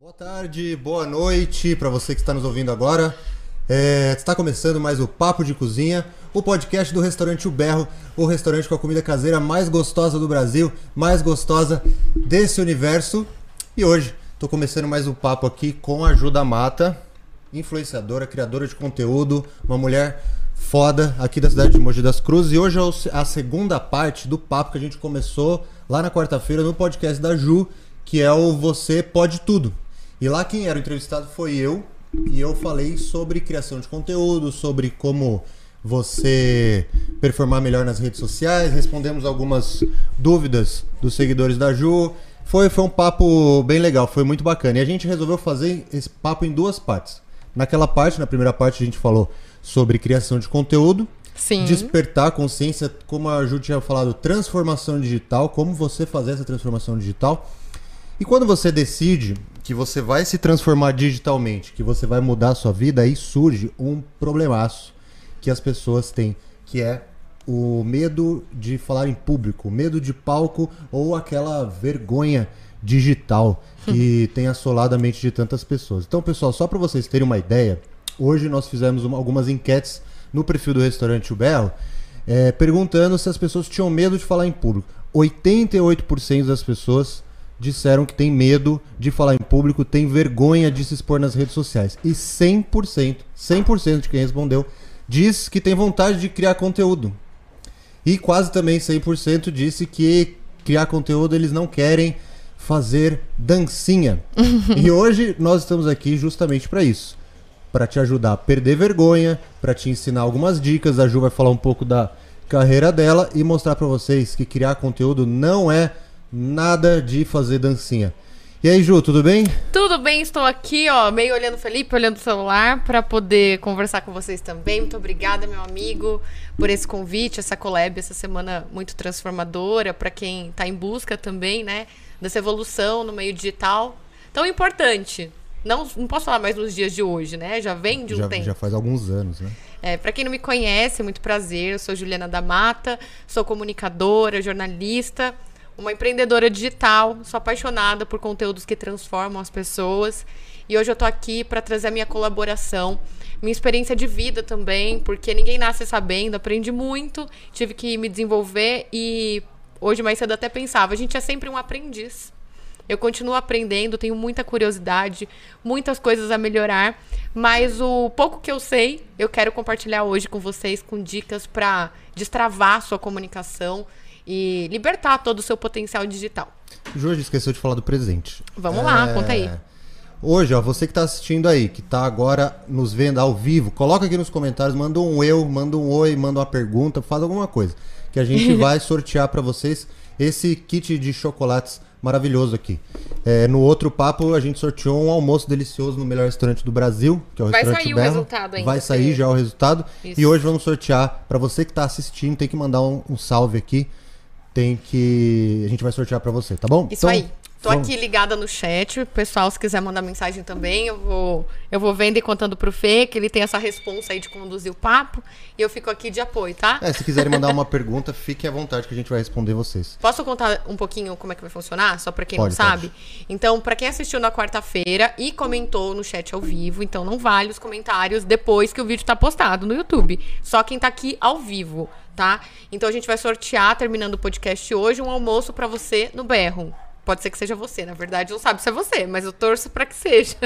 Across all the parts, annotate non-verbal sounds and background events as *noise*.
Boa tarde, boa noite para você que está nos ouvindo agora. É, está começando mais o Papo de Cozinha, o podcast do restaurante O Berro, o restaurante com a comida caseira mais gostosa do Brasil, mais gostosa desse universo. E hoje estou começando mais um papo aqui com a Ajuda Mata, influenciadora, criadora de conteúdo, uma mulher foda aqui da cidade de Mogi das Cruzes. E hoje é a segunda parte do papo que a gente começou lá na quarta-feira no podcast da Ju, que é o Você Pode Tudo. E lá quem era o entrevistado foi eu, e eu falei sobre criação de conteúdo, sobre como você performar melhor nas redes sociais, respondemos algumas dúvidas dos seguidores da Ju. Foi, foi um papo bem legal, foi muito bacana. E a gente resolveu fazer esse papo em duas partes. Naquela parte, na primeira parte, a gente falou sobre criação de conteúdo, Sim. despertar a consciência, como a Ju tinha falado, transformação digital, como você fazer essa transformação digital. E quando você decide que você vai se transformar digitalmente, que você vai mudar a sua vida, aí surge um problemaço que as pessoas têm, que é o medo de falar em público, medo de palco ou aquela vergonha digital que *laughs* tem assolado a mente de tantas pessoas. Então, pessoal, só para vocês terem uma ideia, hoje nós fizemos uma- algumas enquetes no perfil do restaurante O é, perguntando se as pessoas tinham medo de falar em público. 88% das pessoas disseram que tem medo de falar em público, tem vergonha de se expor nas redes sociais. E 100%, 100% de quem respondeu diz que tem vontade de criar conteúdo. E quase também 100% disse que criar conteúdo eles não querem fazer dancinha. *laughs* e hoje nós estamos aqui justamente para isso. Para te ajudar a perder vergonha, para te ensinar algumas dicas. A Ju vai falar um pouco da carreira dela e mostrar para vocês que criar conteúdo não é nada de fazer dancinha. E aí, Ju, tudo bem? Tudo bem, estou aqui, ó, meio olhando o Felipe, olhando o celular, para poder conversar com vocês também. Muito obrigada, meu amigo, por esse convite, essa collab, essa semana muito transformadora para quem está em busca também, né, dessa evolução no meio digital. Tão importante. Não, não posso falar mais nos dias de hoje, né? Já vem de um já, tempo. já faz alguns anos, né? É, para quem não me conhece, muito prazer. Eu sou Juliana da Mata, sou comunicadora, jornalista, uma empreendedora digital. Sou apaixonada por conteúdos que transformam as pessoas. E hoje eu tô aqui para trazer a minha colaboração, minha experiência de vida também, porque ninguém nasce sabendo, aprendi muito, tive que me desenvolver e hoje mais cedo até pensava, a gente é sempre um aprendiz. Eu continuo aprendendo, tenho muita curiosidade, muitas coisas a melhorar, mas o pouco que eu sei, eu quero compartilhar hoje com vocês com dicas para destravar sua comunicação e libertar todo o seu potencial digital. Gente esqueceu de falar do presente. Vamos lá, É, conta aí. Hoje, ó, você que tá assistindo aí, que tá agora nos vendo ao vivo, coloca aqui nos comentários, manda um eu, manda um oi, manda uma pergunta, faz alguma coisa. Que a gente *laughs* vai sortear pra vocês esse kit de chocolates maravilhoso aqui. É, no outro papo, a gente sorteou um almoço delicioso no melhor restaurante do Brasil, que é o Vai restaurante sair o Berro. resultado ainda, Vai sair Fê. já o resultado. Isso. E hoje vamos sortear, pra você que tá assistindo, tem que mandar um, um salve aqui. Tem que. A gente vai sortear pra você, tá bom? Isso aí. Tô vamos- aqui ligada no chat. Pessoal, se quiser mandar mensagem também, eu vou, eu vou vendo e contando pro Fê, que ele tem essa responsa aí de conduzir o papo. E eu fico aqui de apoio, tá? É, se quiserem mandar uma pergunta, fiquem à vontade que a gente vai responder vocês. Posso contar um pouquinho como é que vai funcionar? Só pra quem Pode, não sabe? Então, pra quem assistiu na quarta-feira e comentou no chat ao vivo, então não vale os comentários depois que o vídeo tá postado no YouTube. Só quem tá aqui ao vivo, tá? Então a gente vai sortear, terminando o podcast hoje, um almoço pra você no Berro. Pode ser que seja você, na verdade, não sabe se é você, mas eu torço pra que seja.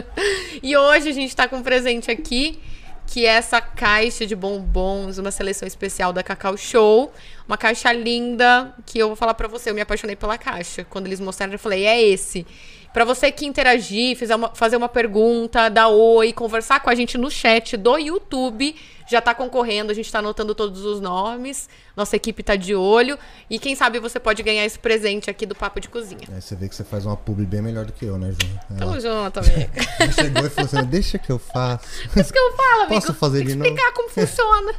E hoje a gente tá com um presente aqui que é essa caixa de bombons, uma seleção especial da Cacau Show. Uma caixa linda, que eu vou falar pra você, eu me apaixonei pela caixa. Quando eles mostraram, eu falei, é esse. Pra você que interagir, fizer uma- fazer uma pergunta, dar oi, conversar com a gente no chat do YouTube, já tá concorrendo, a gente tá anotando todos os nomes, nossa equipe tá de olho. E quem sabe você pode ganhar esse presente aqui do Papo de Cozinha. Aí você vê que você faz uma publi bem melhor do que eu, né, Ju? Tamo junto, *laughs* amiga. Ela chegou e falou assim: deixa que eu faço. Isso que eu falo, amigo. Posso fazer Tem de novo? explicar como funciona.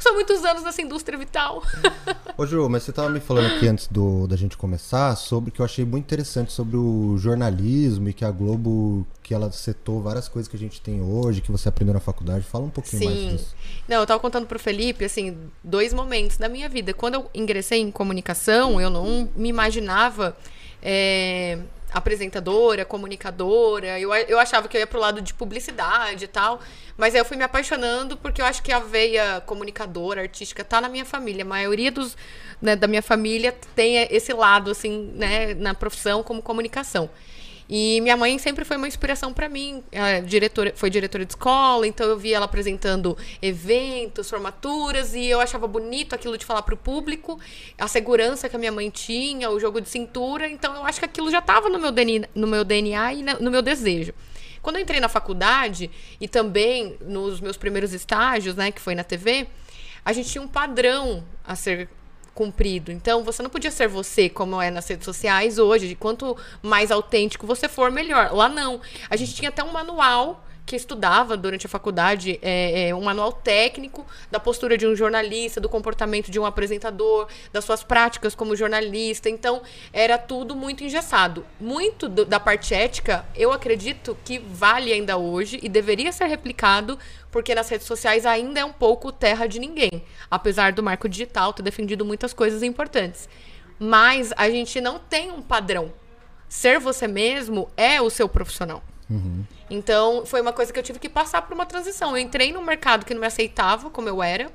São muitos anos nessa indústria vital. Ô, Ju, mas você tava me falando aqui antes do, da gente começar sobre que eu achei muito interessante sobre o jornalismo e que a Globo, que ela setou várias coisas que a gente tem hoje, que você aprendeu na faculdade. Fala um pouquinho mais Sim. disso. Não, eu tava contando pro Felipe, assim, dois momentos da minha vida. Quando eu ingressei em comunicação, eu não me imaginava é, apresentadora, comunicadora. Eu, eu achava que eu ia pro lado de publicidade e tal. Mas aí eu fui me apaixonando porque eu acho que a veia comunicadora, artística, tá na minha família. A maioria dos, né, da minha família tem esse lado, assim, né, na profissão como comunicação. E minha mãe sempre foi uma inspiração para mim. Ela diretora, foi diretora de escola, então eu via ela apresentando eventos, formaturas, e eu achava bonito aquilo de falar para o público, a segurança que a minha mãe tinha, o jogo de cintura. Então eu acho que aquilo já estava no, meu DNA, no meu DNA e no meu desejo. Quando eu entrei na faculdade e também nos meus primeiros estágios, né, que foi na TV, a gente tinha um padrão a ser cumprido. Então, você não podia ser você, como é nas redes sociais hoje. Quanto mais autêntico você for, melhor. Lá não. A gente tinha até um manual que estudava durante a faculdade é, é, um manual técnico da postura de um jornalista, do comportamento de um apresentador, das suas práticas como jornalista. Então, era tudo muito engessado. Muito do, da parte ética, eu acredito que vale ainda hoje e deveria ser replicado, porque nas redes sociais ainda é um pouco terra de ninguém. Apesar do marco digital ter defendido muitas coisas importantes. Mas a gente não tem um padrão. Ser você mesmo é o seu profissional. Uhum. Então, foi uma coisa que eu tive que passar por uma transição. Eu entrei num mercado que não me aceitava como eu era.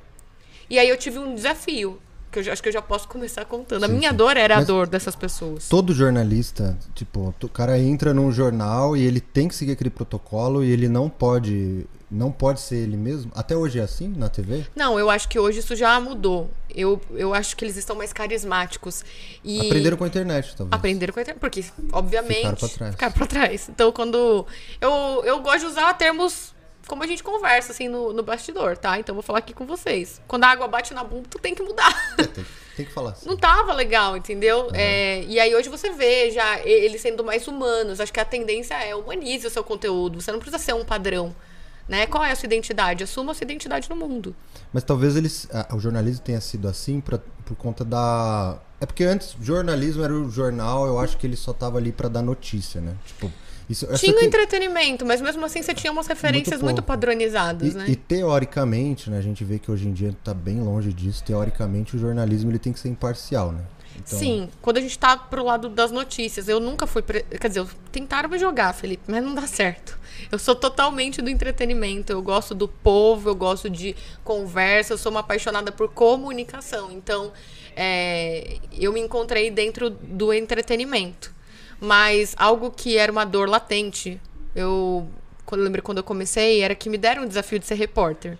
E aí eu tive um desafio. Que eu acho que eu já posso começar contando. Sim, a minha sim. dor era Mas a dor dessas pessoas. Todo jornalista, tipo, o cara entra num jornal e ele tem que seguir aquele protocolo e ele não pode não pode ser ele mesmo? Até hoje é assim na TV? Não, eu acho que hoje isso já mudou. Eu, eu acho que eles estão mais carismáticos. E... Aprenderam com a internet, talvez. Aprenderam com a internet, porque, obviamente. Ficaram pra trás. Ficaram pra trás. Então, quando. Eu, eu gosto de usar termos como a gente conversa, assim, no, no bastidor, tá? Então, vou falar aqui com vocês. Quando a água bate na bunda, tu tem que mudar. É, tem, tem, que falar assim. Não tava legal, entendeu? Uhum. É, e aí, hoje você vê já eles sendo mais humanos. Acho que a tendência é humanize o seu conteúdo. Você não precisa ser um padrão. Né? Qual é a sua identidade? Assuma a sua identidade no mundo. Mas talvez eles, o jornalismo tenha sido assim pra, por conta da. É porque antes jornalismo era o jornal, eu acho que ele só tava ali para dar notícia, né? Tipo, isso, tinha que... entretenimento, mas mesmo assim você tinha umas referências muito, muito padronizadas, e, né? E teoricamente, né, a gente vê que hoje em dia está bem longe disso. Teoricamente, o jornalismo ele tem que ser imparcial, né? Então... Sim, quando a gente tá pro lado das notícias, eu nunca fui. Pre... Quer dizer, tentaram me jogar, Felipe, mas não dá certo. Eu sou totalmente do entretenimento. Eu gosto do povo, eu gosto de conversa, eu sou uma apaixonada por comunicação. Então, é... eu me encontrei dentro do entretenimento. Mas algo que era uma dor latente, eu, quando eu lembro quando eu comecei, era que me deram o desafio de ser repórter.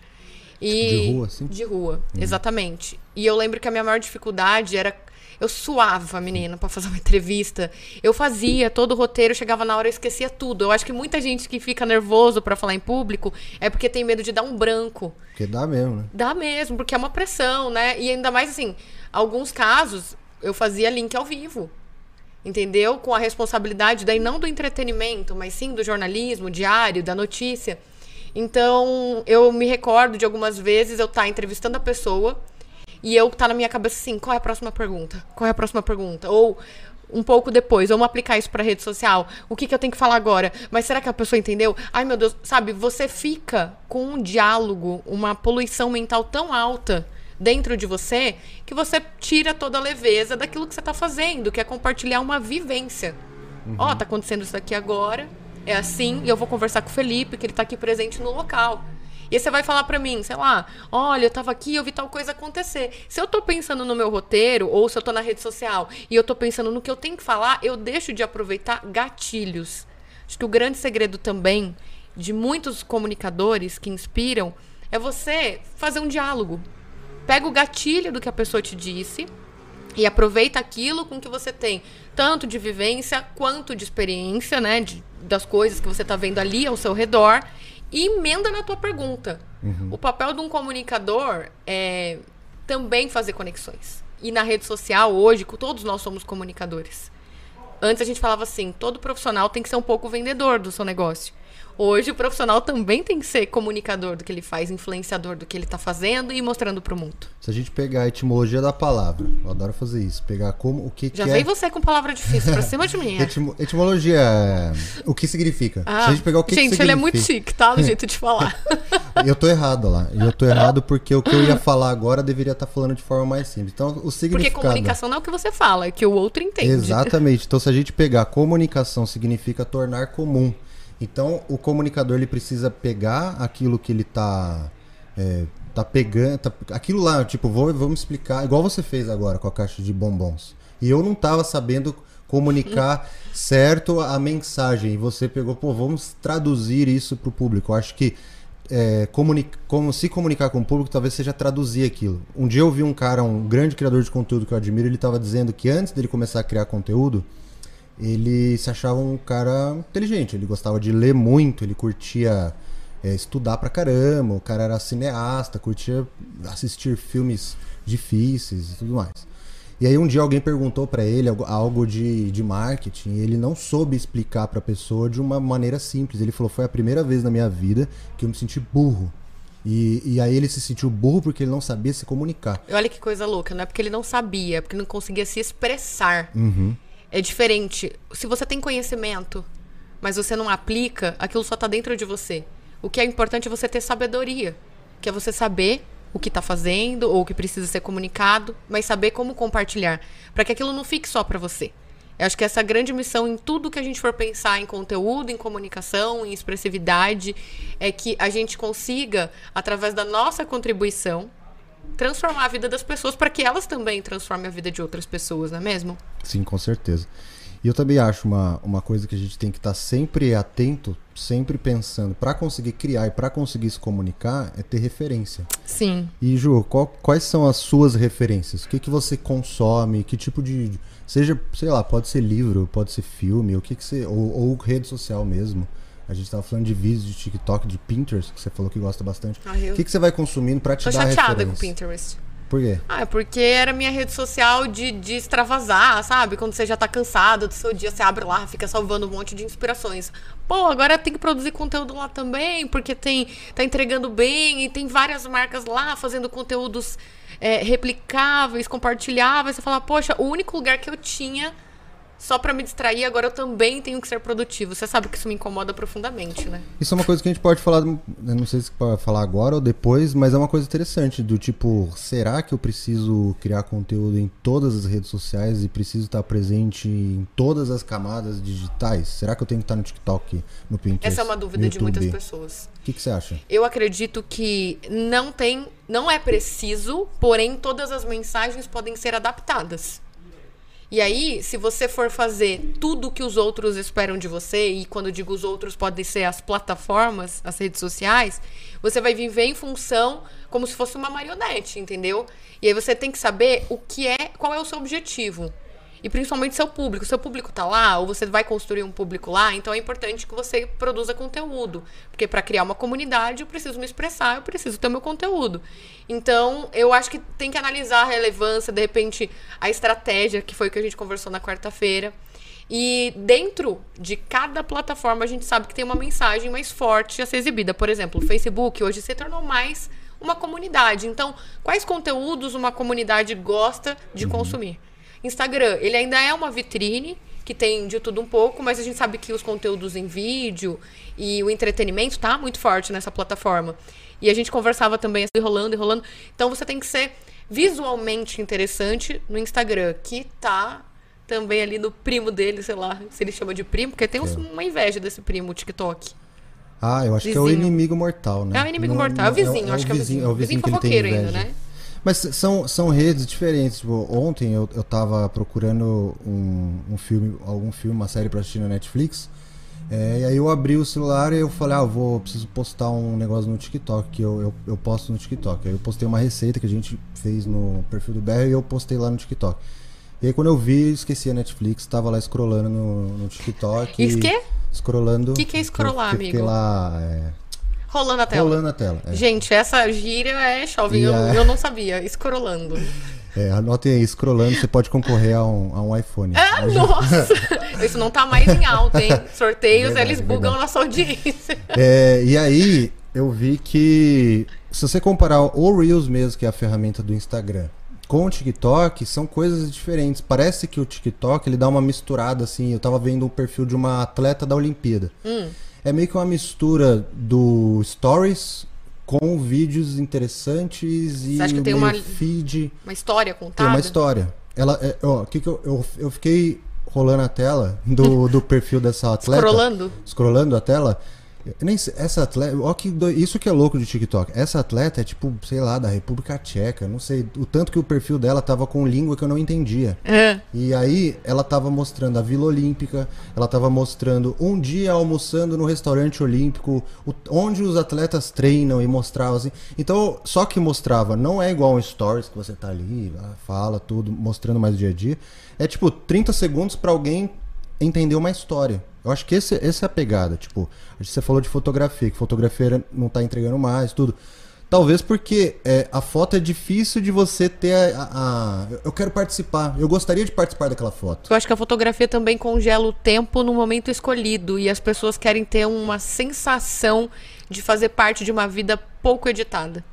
E, de rua, assim? De rua, hum. exatamente. E eu lembro que a minha maior dificuldade era eu suava, menina, para fazer uma *laughs* entrevista. Eu fazia todo o roteiro, chegava na hora eu esquecia tudo. Eu acho que muita gente que fica nervoso para falar em público é porque tem medo de dar um branco. Porque dá mesmo, né? Dá mesmo, porque é uma pressão, né? E ainda mais assim, alguns casos eu fazia link ao vivo. Entendeu? Com a responsabilidade daí não do entretenimento, mas sim do jornalismo diário, da notícia. Então, eu me recordo de algumas vezes eu estar tá entrevistando a pessoa e eu tá na minha cabeça assim, qual é a próxima pergunta? Qual é a próxima pergunta? Ou um pouco depois, vamos aplicar isso para rede social. O que, que eu tenho que falar agora? Mas será que a pessoa entendeu? Ai, meu Deus, sabe, você fica com um diálogo, uma poluição mental tão alta dentro de você que você tira toda a leveza daquilo que você tá fazendo, que é compartilhar uma vivência. Uhum. Ó, uhum. oh, tá acontecendo isso aqui agora, é assim, e eu vou conversar com o Felipe, que ele tá aqui presente no local. E aí você vai falar para mim, sei lá, olha, eu tava aqui, eu vi tal coisa acontecer. Se eu tô pensando no meu roteiro, ou se eu tô na rede social e eu tô pensando no que eu tenho que falar, eu deixo de aproveitar gatilhos. Acho que o grande segredo também de muitos comunicadores que inspiram é você fazer um diálogo. Pega o gatilho do que a pessoa te disse e aproveita aquilo com que você tem, tanto de vivência quanto de experiência, né, de, das coisas que você está vendo ali ao seu redor e emenda na tua pergunta. Uhum. O papel de um comunicador é também fazer conexões. E na rede social, hoje, todos nós somos comunicadores. Antes a gente falava assim: todo profissional tem que ser um pouco vendedor do seu negócio. Hoje o profissional também tem que ser comunicador do que ele faz, influenciador do que ele tá fazendo e mostrando pro mundo. Se a gente pegar a etimologia da palavra, eu adoro fazer isso, pegar como o que, Já que veio é você com palavra difícil pra cima de mim. é. Etimo- etimologia, é o que significa. Se a gente pegar o que gente, que ele é muito significa. chique, tá? No *laughs* jeito de falar. Eu tô errado lá. Eu tô errado porque o que eu ia falar agora deveria estar falando de forma mais simples. Então, o Porque significado. comunicação não é o que você fala, é que o outro entende. Exatamente. Então, se a gente pegar comunicação, significa tornar comum. Então, o comunicador ele precisa pegar aquilo que ele tá, é, tá pegando, tá- aquilo lá, tipo, vou, vamos explicar, igual você fez agora com a caixa de bombons. E eu não tava sabendo comunicar certo a mensagem. E você pegou, pô, vamos traduzir isso pro público. Eu acho que é, como se comunicar com o público talvez seja traduzir aquilo. Um dia eu vi um cara, um grande criador de conteúdo que eu admiro, ele estava dizendo que antes dele começar a criar conteúdo, ele se achava um cara inteligente, ele gostava de ler muito, ele curtia é, estudar pra caramba, o cara era cineasta, curtia assistir filmes difíceis e tudo mais. E aí um dia alguém perguntou pra ele algo- de, de marketing e ele não soube explicar pra pessoa de uma maneira simples. Ele falou, foi a primeira vez na minha vida que eu me senti burro. E, e aí ele se sentiu burro porque ele não sabia se comunicar. Olha que coisa louca, não é porque ele não sabia, é porque não conseguia se expressar. Uhum. É diferente. Se você tem conhecimento, mas você não aplica, aquilo só tá dentro de você. O que é importante é você ter sabedoria, que é você saber o que tá fazendo ou o que precisa ser comunicado, mas saber como compartilhar, para que aquilo não fique só para você. Eu acho que essa é grande missão em tudo que a gente for pensar em conteúdo, em comunicação, em expressividade, é que a gente consiga, através da nossa contribuição, transformar a vida das pessoas para que elas também transformem a vida de outras pessoas, não é mesmo? Sim, com certeza. E eu também acho uma, uma coisa que a gente tem que estar sempre atento, sempre pensando, para conseguir criar e para conseguir se comunicar, é ter referência. Sim. E Ju, qual- quais são as suas referências? O que, que você consome? Que tipo de. Seja, sei lá, pode ser livro, pode ser filme, o que, que você. Ou, ou rede social mesmo. A gente tava falando de vídeos de TikTok, de Pinterest, que você falou que gosta bastante. Ah, eu- O que, que você vai consumindo para te Tô dar chateada referência? com o Pinterest. Por quê? Ah, é porque era minha rede social de, de extravasar, sabe? Quando você já tá cansado do seu dia, você abre lá, fica salvando um monte de inspirações. Pô, agora tem que produzir conteúdo lá também, porque tem tá entregando bem e tem várias marcas lá fazendo conteúdos é, replicáveis, compartilháveis. Você fala, poxa, o único lugar que eu tinha só pra me distrair, agora eu também tenho que ser produtivo. Você sabe que isso me incomoda profundamente, né? Isso é uma coisa que a gente pode falar, não sei se pode falar agora ou depois, mas é uma coisa interessante do tipo, será que eu preciso criar conteúdo em todas as redes sociais e preciso estar presente em todas as camadas digitais? Será que eu tenho que estar no TikTok, no Pinterest? Essa é uma dúvida de muitas pessoas. O que, que você acha? Eu acredito que não tem, não é preciso, porém todas as mensagens podem ser adaptadas. E aí, se você for fazer tudo que os outros esperam de você, e quando eu digo os outros, podem ser as plataformas, as redes sociais, você vai viver em função como se fosse uma marionete, entendeu? E aí você tem que saber o que é, qual é o seu objetivo. E principalmente seu público. Seu público tá lá, ou você vai construir um público lá, então é importante que você produza conteúdo. Porque para criar uma comunidade, eu preciso me expressar, eu preciso ter meu conteúdo. Então, eu acho que tem que analisar a relevância, de repente, a estratégia, que foi o que a gente conversou na quarta-feira. E dentro de cada plataforma, a gente sabe que tem uma mensagem mais forte a ser exibida. Por exemplo, o Facebook hoje se tornou mais uma comunidade. Então, quais conteúdos uma comunidade gosta de consumir? Instagram, ele ainda é uma vitrine que tem de tudo um pouco, mas a gente sabe que os conteúdos em vídeo e o entretenimento tá muito forte nessa plataforma. E a gente conversava também assim, rolando e rolando. Então você tem que ser visualmente interessante no Instagram, que tá também ali no primo dele, sei lá, se ele chama de primo, porque tem uns- uma inveja desse primo, o TikTok. Ah, eu acho que é o Vizinho. inimigo mortal, né? É o inimigo mortal, é o vizinho, acho que é o vizinho. É o Vizinho vizinho que ele tem fofoqueiro ainda, né? Mas são, são redes diferentes. Tipo, ontem eu, eu tava procurando um, um filme, algum filme, uma série pra assistir na Netflix. É, e aí eu abri o celular e eu falei, ah, eu vou, preciso postar um negócio no TikTok, que eu, eu, eu posto no TikTok. Aí eu postei uma receita que a gente fez no perfil do BR e eu postei lá no TikTok. E aí quando eu vi, esqueci a Netflix, tava lá scrollando no, no TikTok. Isso quê? Scrollando. Que que é eu fiquei amigo? lá, é, Rolando a tela. rolando a tela. é. Gente, essa gíria é jovem, eu, a- eu não sabia. Escorolando. É, anotem aí, scrollando, você pode concorrer a um, a um iPhone. Ah, nossa! *laughs* Isso não tá mais em alta, hein? Sorteios, Verdade, eles bugam verdade. nossa audiência. É, e aí, eu vi que se você comparar o Reels mesmo, que é a ferramenta do Instagram, com o TikTok, são coisas diferentes. Parece que o TikTok ele dá uma misturada assim. Eu tava vendo o perfil de uma atleta da Olimpíada. Hum. É meio que uma mistura do Stories com vídeos interessantes e Você acha que o tem uma- feed. Uma história contada. Tem uma história. Ela, é, ó, que que eu, eu, eu fiquei rolando a tela do, do perfil dessa atleta. Scrollando. Scrollando a tela. Nem sei, essa atleta, ó que doi- isso que é louco de TikTok. Essa atleta é tipo, sei lá, da República Tcheca, não sei, o tanto que o perfil dela tava com língua que eu não entendia. É. E aí ela tava mostrando a Vila Olímpica, ela tava mostrando um dia almoçando no restaurante olímpico, o- onde os atletas treinam e mostrava assim. Então, só que mostrava, não é igual um stories que você tá ali, fala tudo, mostrando mais o dia a dia. É tipo 30 segundos pra alguém entender uma história. Eu acho que esse, essa é a pegada, tipo, você falou de fotografia, que fotografia não tá entregando mais, tudo. Talvez porque é, a foto é difícil de você ter a, a- a- Eu quero participar. Eu gostaria de participar daquela foto. Eu acho que a fotografia também congela o tempo no momento escolhido e as pessoas querem ter uma sensação de fazer parte de uma vida pouco editada.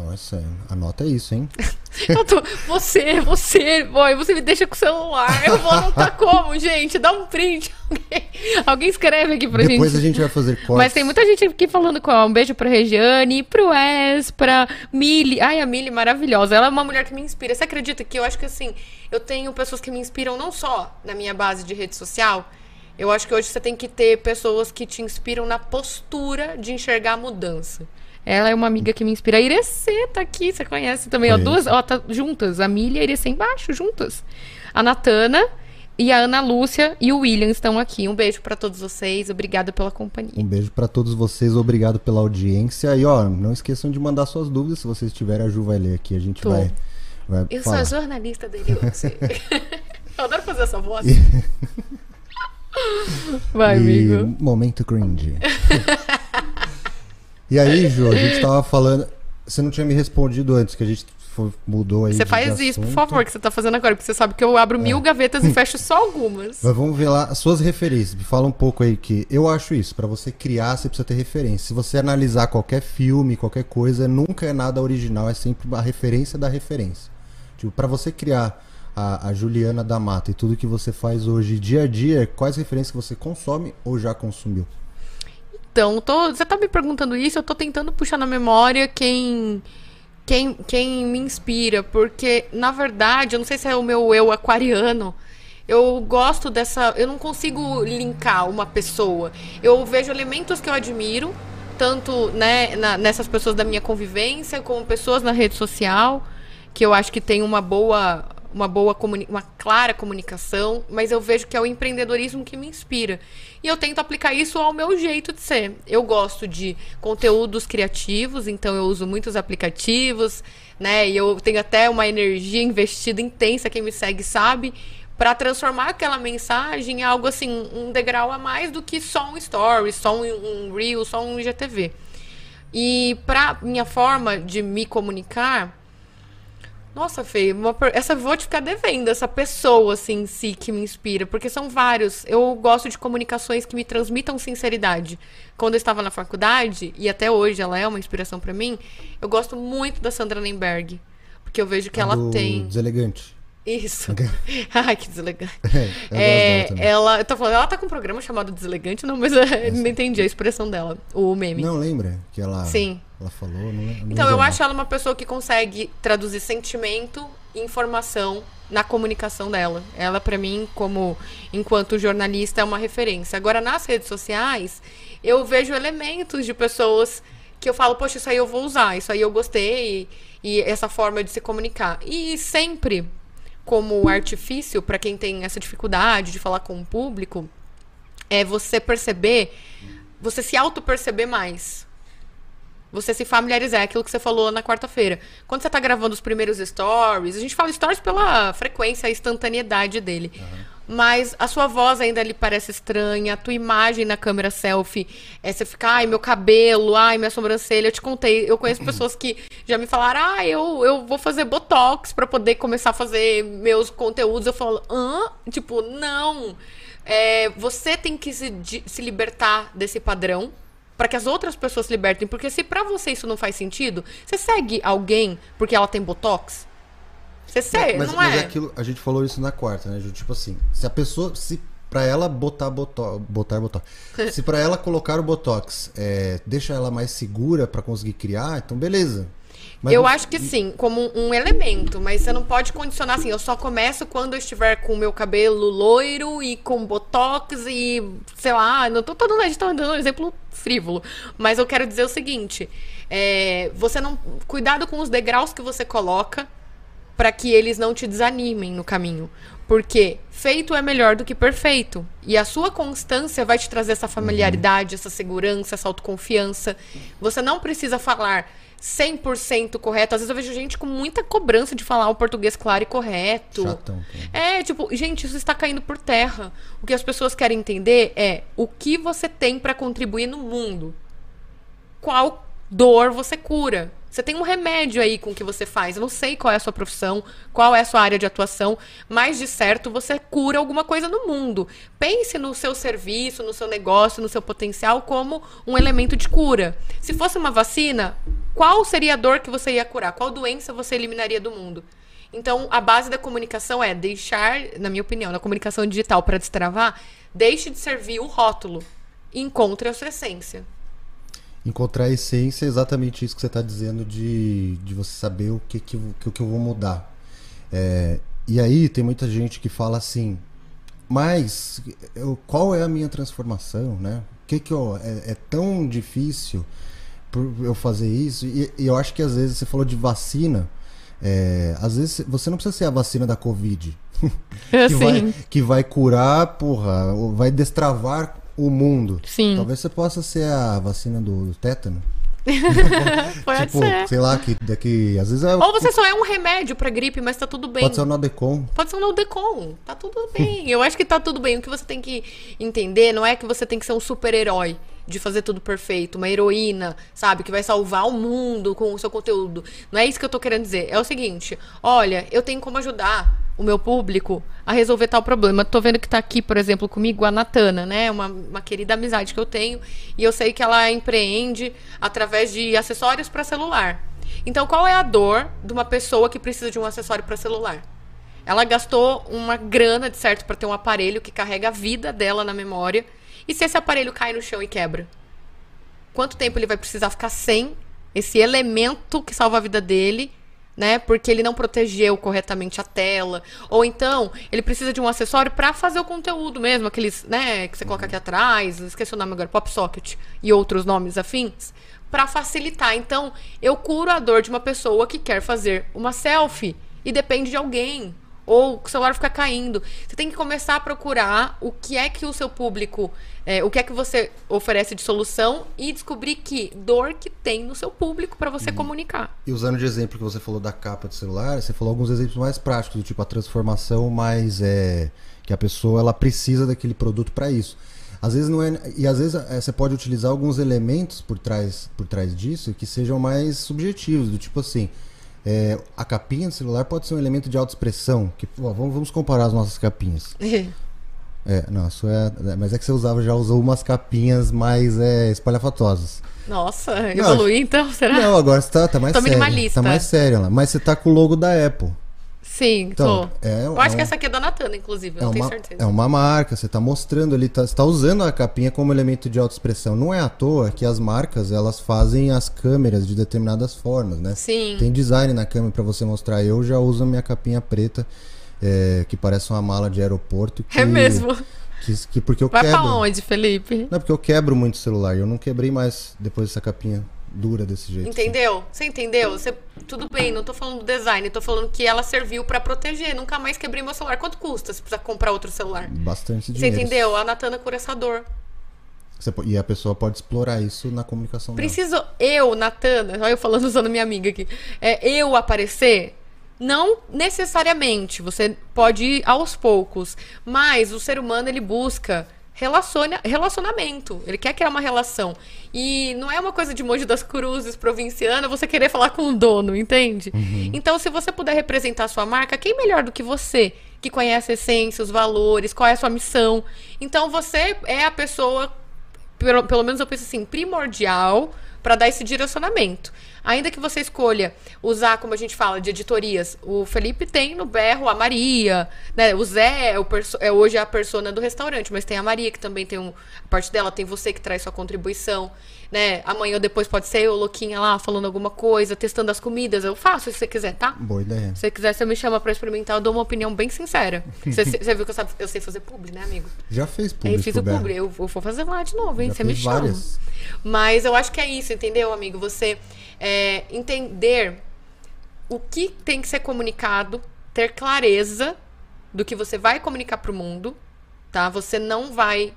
Nossa, anota isso, hein? *laughs* Eu tô, você, você, boy, você me deixa com o celular. Eu vou anotar como, gente? Dá um print. Alguém, alguém escreve aqui pra Depois gente. a gente vai fazer cortes. Mas tem muita gente aqui falando com um beijo pra Regiane, pro Wes, pra Mili. Ai, a Mili maravilhosa. Ela é uma mulher que me inspira. Você acredita que eu acho que assim, eu tenho pessoas que me inspiram não só na minha base de rede social. Eu acho que hoje você tem que ter pessoas que te inspiram na postura de enxergar a mudança. Ela é uma amiga que me inspira. A Irecê tá aqui, você conhece também. Ó, duas, ó, tá juntas. A Mili e a Irecê embaixo, juntas. A Natana e a Ana Lúcia e o William estão aqui. Um beijo pra todos vocês. Obrigada pela companhia. Um beijo pra todos vocês, obrigado pela audiência. E ó, não esqueçam de mandar suas dúvidas. Se vocês tiverem, a Ju vai ler aqui. A gente Tô. vai, vai Eu sou falar. a jornalista dele. *laughs* Eu adoro fazer essa voz. Vai, *laughs* E amigo. Momento cringe. *laughs* e aí, Ju, a gente tava falando. Você não tinha me respondido antes, que a gente mudou aí. Você faz isso, por favor, que você tá fazendo agora, porque você sabe que eu abro mil gavetas e *laughs* fecho só algumas. Mas vamos ver lá as suas referências. Me fala um pouco aí que eu acho isso. Pra você criar, você precisa ter referência. Se você analisar qualquer filme, qualquer coisa, nunca é nada original, é sempre a referência da referência. Tipo, para você criar a, a Juliana da Mata e tudo que você faz hoje dia a dia, quais referências que você consome ou já consumiu? Então, tô- você tá me perguntando isso, eu tô tentando puxar na memória quem, quem, quem me inspira, porque, na verdade, eu não sei se é o meu eu aquariano, eu gosto dessa. Eu não consigo linkar uma pessoa. Eu vejo elementos que eu admiro, tanto né, na- nessas pessoas da minha convivência, como pessoas na rede social, que eu acho que tem uma boa. Uma boa uma clara comunicação, mas eu vejo que é o empreendedorismo que me inspira. E eu tento aplicar isso ao meu jeito de ser. Eu gosto de conteúdos criativos, então eu uso muitos aplicativos, né? E eu tenho até uma energia investida intensa, quem me segue sabe, para transformar aquela mensagem em algo assim, um degrau a mais do que só um story, só um, um reel, só um IGTV. E para minha forma de me comunicar, nossa, Fê, uma essa vou te ficar devendo, essa pessoa assim em si que me inspira, porque são vários. Eu gosto de comunicações que me transmitam sinceridade. Quando eu estava na faculdade, e até hoje ela é uma inspiração pra mim, eu gosto muito da Sandra Nemberg, porque eu vejo que ela Do tem Deselegante. Isso. *laughs* Ai, que deselegante. *laughs* É, É, ela, eu tô falando, ela tá com um programa chamado Deselegante, não, mas *laughs* eu não entendi a expressão dela, o meme. Não lembra que ela, Sim. ela falou? Não, não Então, eu lembro. acho ela uma pessoa que consegue traduzir sentimento e informação na comunicação dela. Ela, pra mim, como enquanto jornalista, é uma referência. Agora, nas redes sociais, eu vejo elementos de pessoas que eu falo, poxa, isso aí eu vou usar, isso aí eu gostei, e, e essa forma de se comunicar. E sempre, como artifício, pra quem tem essa dificuldade de falar com o público, é você perceber, você se auto-perceber mais. Você se familiarizar, é aquilo que você falou na quarta-feira. Quando você tá gravando os primeiros stories, a gente fala stories pela frequência, a instantaneidade dele. Mas a sua voz ainda lhe parece estranha, a tua imagem na câmera selfie, é, você fica, ai, meu cabelo, ai, minha sobrancelha. Eu te contei, eu conheço pessoas que já me falaram, ah, eu, eu vou fazer botox pra poder começar a fazer meus conteúdos. Eu falo, hã? Tipo, não. é, você tem que se, se libertar desse padrão para que as outras pessoas se libertem. Porque se pra você isso não faz sentido, você segue alguém porque ela tem botox? Você segue, mas, não mas é? aquilo, a gente falou isso na quarta, né, Ju? Tipo assim, se a pessoa, se pra ela botar botox, botar botox, *laughs* se pra ela colocar o botox, é, deixa ela mais segura pra conseguir criar, então beleza. Mas eu não- acho que sim, como um elemento, mas você não pode condicionar assim, eu só começo quando eu estiver com o meu cabelo loiro e com botox e, sei lá, não tô, tô dando, a gente tá dando um exemplo frívolo, mas eu quero dizer o seguinte, é, você não, cuidado com os degraus que você coloca para que eles não te desanimem no caminho, porque feito é melhor do que perfeito, e a sua constância vai te trazer essa familiaridade, essa segurança, essa autoconfiança, você não precisa falar 100% correto. Às vezes eu vejo gente com muita cobrança de falar o português claro e correto. Chatão. É, tipo, gente, isso está caindo por terra. O que as pessoas querem entender é o que você tem para contribuir no mundo. Qual dor você cura? Você tem um remédio aí com o que você faz. Eu não sei qual é a sua profissão, qual é a sua área de atuação, mas de certo você cura alguma coisa no mundo. Pense no seu serviço, no seu negócio, no seu potencial como um elemento de cura. Se fosse uma vacina, qual seria a dor que você ia curar? Qual doença você eliminaria do mundo? Então, a base da comunicação é deixar, na minha opinião, na comunicação digital para destravar, deixe de servir o rótulo. Encontre a sua essência. Encontrar a essência é exatamente isso que você está dizendo de, de você saber o que, que, que, que eu vou mudar. É, e aí tem muita gente que fala assim, mas eu- qual é a minha transformação, né? O que que eu, é, é tão difícil por eu fazer isso? E, e eu acho que às vezes você falou de vacina, é, às vezes você não precisa ser a vacina da Covid. *laughs* que, *laughs* vai, que vai curar, porra, vai destravar o mundo. Sim. Talvez você possa ser a vacina do, do tétano. *laughs* Pode tipo, ser. sei lá, que daqui. Às vezes é. Ou você só é um remédio pra gripe, mas tá tudo bem. Pode ser o Nodecon. Pode ser um Nodecon. Tá tudo bem. *laughs* Eu acho que tá tudo bem. O que você tem que entender não é que você tem que ser um super-herói de fazer tudo perfeito, uma heroína, sabe, que vai salvar o mundo com o seu conteúdo. Não é isso que eu tô querendo dizer. É o seguinte: olha, eu tenho como ajudar o meu público a resolver tal problema. Tô vendo que tá aqui, por exemplo, comigo a Natana, né? Uma, uma querida amizade que eu tenho. E eu sei que ela empreende através de acessórios para celular. Então, qual é a dor de uma pessoa que precisa de um acessório para celular? Ela gastou uma grana, de certo, para ter um aparelho que carrega a vida dela na memória. E se esse aparelho cai no chão e quebra? Quanto tempo ele vai precisar ficar sem esse elemento que salva a vida dele, né? Porque ele não protegeu corretamente a tela. Ou então, ele precisa de um acessório para fazer o conteúdo mesmo, aqueles, né, que você coloca aqui atrás, esqueci o nome agora, Pop Socket e outros nomes afins, para facilitar. Então, eu curo a dor de uma pessoa que quer fazer uma selfie e depende de alguém ou o celular fica caindo. Você tem que começar a procurar o que é que o seu público, é, o que é que você oferece de solução e descobrir que dor que tem no seu público para você comunicar. E usando de exemplo que você falou da capa de celular, você falou alguns exemplos mais práticos, do tipo a transformação mais é, que a pessoa ela precisa daquele produto para isso. Às vezes não é e às vezes é, você pode utilizar alguns elementos por trás por trás disso que sejam mais subjetivos, do tipo assim, é, a capinha do celular pode ser um elemento de autoexpressão, que ó, vamos, vamos comparar as nossas capinhas. *laughs* É, não, a sua é, mas é que você usava já usou umas capinhas mais é, espalhafatosas. Nossa, Não, evoluí então, será? Não, agora você tá, tá mais Tô sério. minimalista. Tá mais sério lá. Mas você tá com o logo da Apple. Sim, Então, tô. é- Eu é acho um- que essa aqui é da Natana, inclusive, eu É não tenho uma, certeza. é uma marca, você tá mostrando ali, tá, você tá usando a capinha como elemento de autoexpressão. Não é à toa que as marcas, elas fazem as câmeras de determinadas formas, né? Sim. Tem design na câmera pra você mostrar. Eu já uso a minha capinha preta, é, que parece uma mala de aeroporto. Que, É mesmo. Que, que porque eu Vai quebro. pra onde, Felipe? Não, porque eu quebro muito o celular. Eu não quebrei mais depois dessa capinha dura desse jeito. Entendeu? Você entendeu? Você... Tudo bem, não tô falando do design, tô falando que ela serviu pra proteger. Nunca mais quebrei meu celular. Quanto custa se precisar comprar outro celular? Bastante Você dinheiro. entendeu? A Natana cura essa dor. Você e a pessoa pode explorar isso na comunicação dela. Preciso eu, Natana, olha eu falando usando minha amiga aqui, é, eu aparecer? Não necessariamente, você pode ir aos poucos, mas o ser humano ele busca relaciona, relacionamento. Ele quer criar uma relação. E não é uma coisa de Monte das Cruzes, provinciana, você querer falar com o dono, entende? Uhum. Então, se você puder representar a sua marca, quem melhor do que você? Que conhece a essência, os valores, qual é a sua missão. Então, você é a pessoa, pelo, pelo menos eu penso assim, primordial para dar esse direcionamento. Ainda que você escolha usar, como a gente fala, de editorias, o Felipe tem no berro a Maria, né? O Zé é, o é hoje a persona do restaurante, mas tem a Maria, que também tem um, a parte dela, tem você que traz sua contribuição né? Amanhã ou depois pode ser eu, Louquinha, lá, falando alguma coisa, testando as comidas. Eu faço se você quiser, tá? Boa ideia. Se você quiser, você me chama pra experimentar, eu dou uma opinião bem sincera. *laughs* Você, você viu que eu, sabe, eu sei fazer publi, né, amigo? Já fez publi. Eu fiz o publi, eu, eu, vou fazer lá de novo, hein? Já você me chama. Várias. Mas eu acho que é isso, entendeu, amigo? Você é, entender o que tem que ser comunicado, ter clareza do que você vai comunicar pro mundo, tá? Você não vai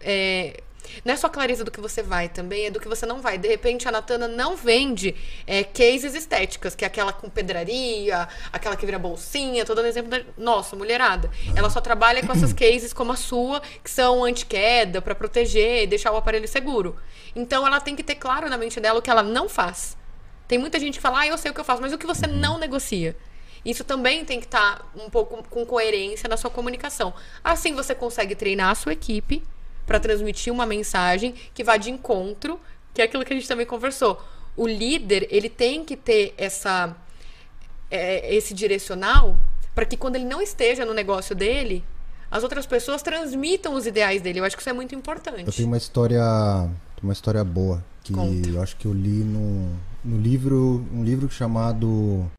é, não é só clareza do que você vai também, é do que você não vai. De repente, a Natana não vende é, cases estéticas, que é aquela com pedraria, aquela que vira bolsinha, tô dando exemplo da nossa, mulherada. Ela só trabalha com essas cases como a sua, que são anti-queda, para proteger e deixar o aparelho seguro. Então, ela tem que ter claro na mente dela o que ela não faz. Tem muita gente que fala, ah, eu sei o que eu faço, mas o que você não negocia? Isso também tem que estar tá um pouco com coerência na sua comunicação. Assim você consegue treinar a sua equipe para transmitir uma mensagem que vá de encontro, que é aquilo que a gente também conversou. O líder, ele tem que ter essa é, esse direcional para que quando ele não esteja no negócio dele, as outras pessoas transmitam os ideais dele. Eu acho que isso é muito importante. Eu tenho uma história, uma história boa que Conta. eu acho que eu li no, no livro, um livro chamado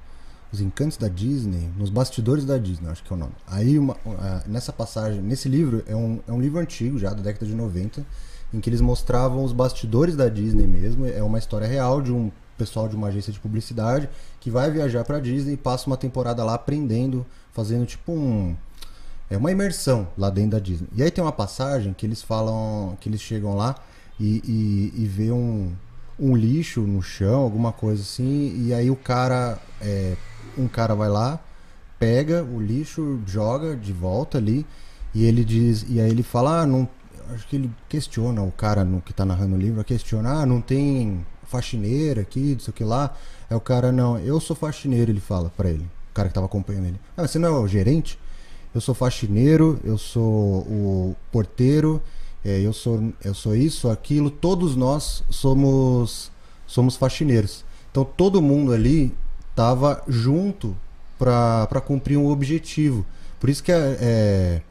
os Encantos da Disney, nos bastidores da Disney, acho que é o nome. Aí, uma, uh, nessa passagem, nesse livro, é um, é um livro antigo já, da década de 90, em que eles mostravam os bastidores da Disney mesmo. É uma história real de um pessoal de uma agência de publicidade que vai viajar para Disney e passa uma temporada lá aprendendo, fazendo tipo um é uma imersão lá dentro da Disney. E aí tem uma passagem que eles falam que eles chegam lá e, e, e vê um, um lixo no chão, alguma coisa assim, e aí o cara é, um cara vai lá, pega o lixo, joga de volta ali, e ele diz, e aí ele fala, ah, não, acho que ele questiona o cara no, que tá narrando o livro, questiona, ah, não tem faxineira aqui, não sei o que lá. É o cara, não, eu sou faxineiro, ele fala para ele, o cara que tava acompanhando ele. Ah, você não é o gerente? Eu sou faxineiro, eu sou o porteiro, é, eu sou eu sou isso, aquilo, todos nós somos somos faxineiros. Então todo mundo ali estava junto para cumprir um objetivo. Por isso que é, é,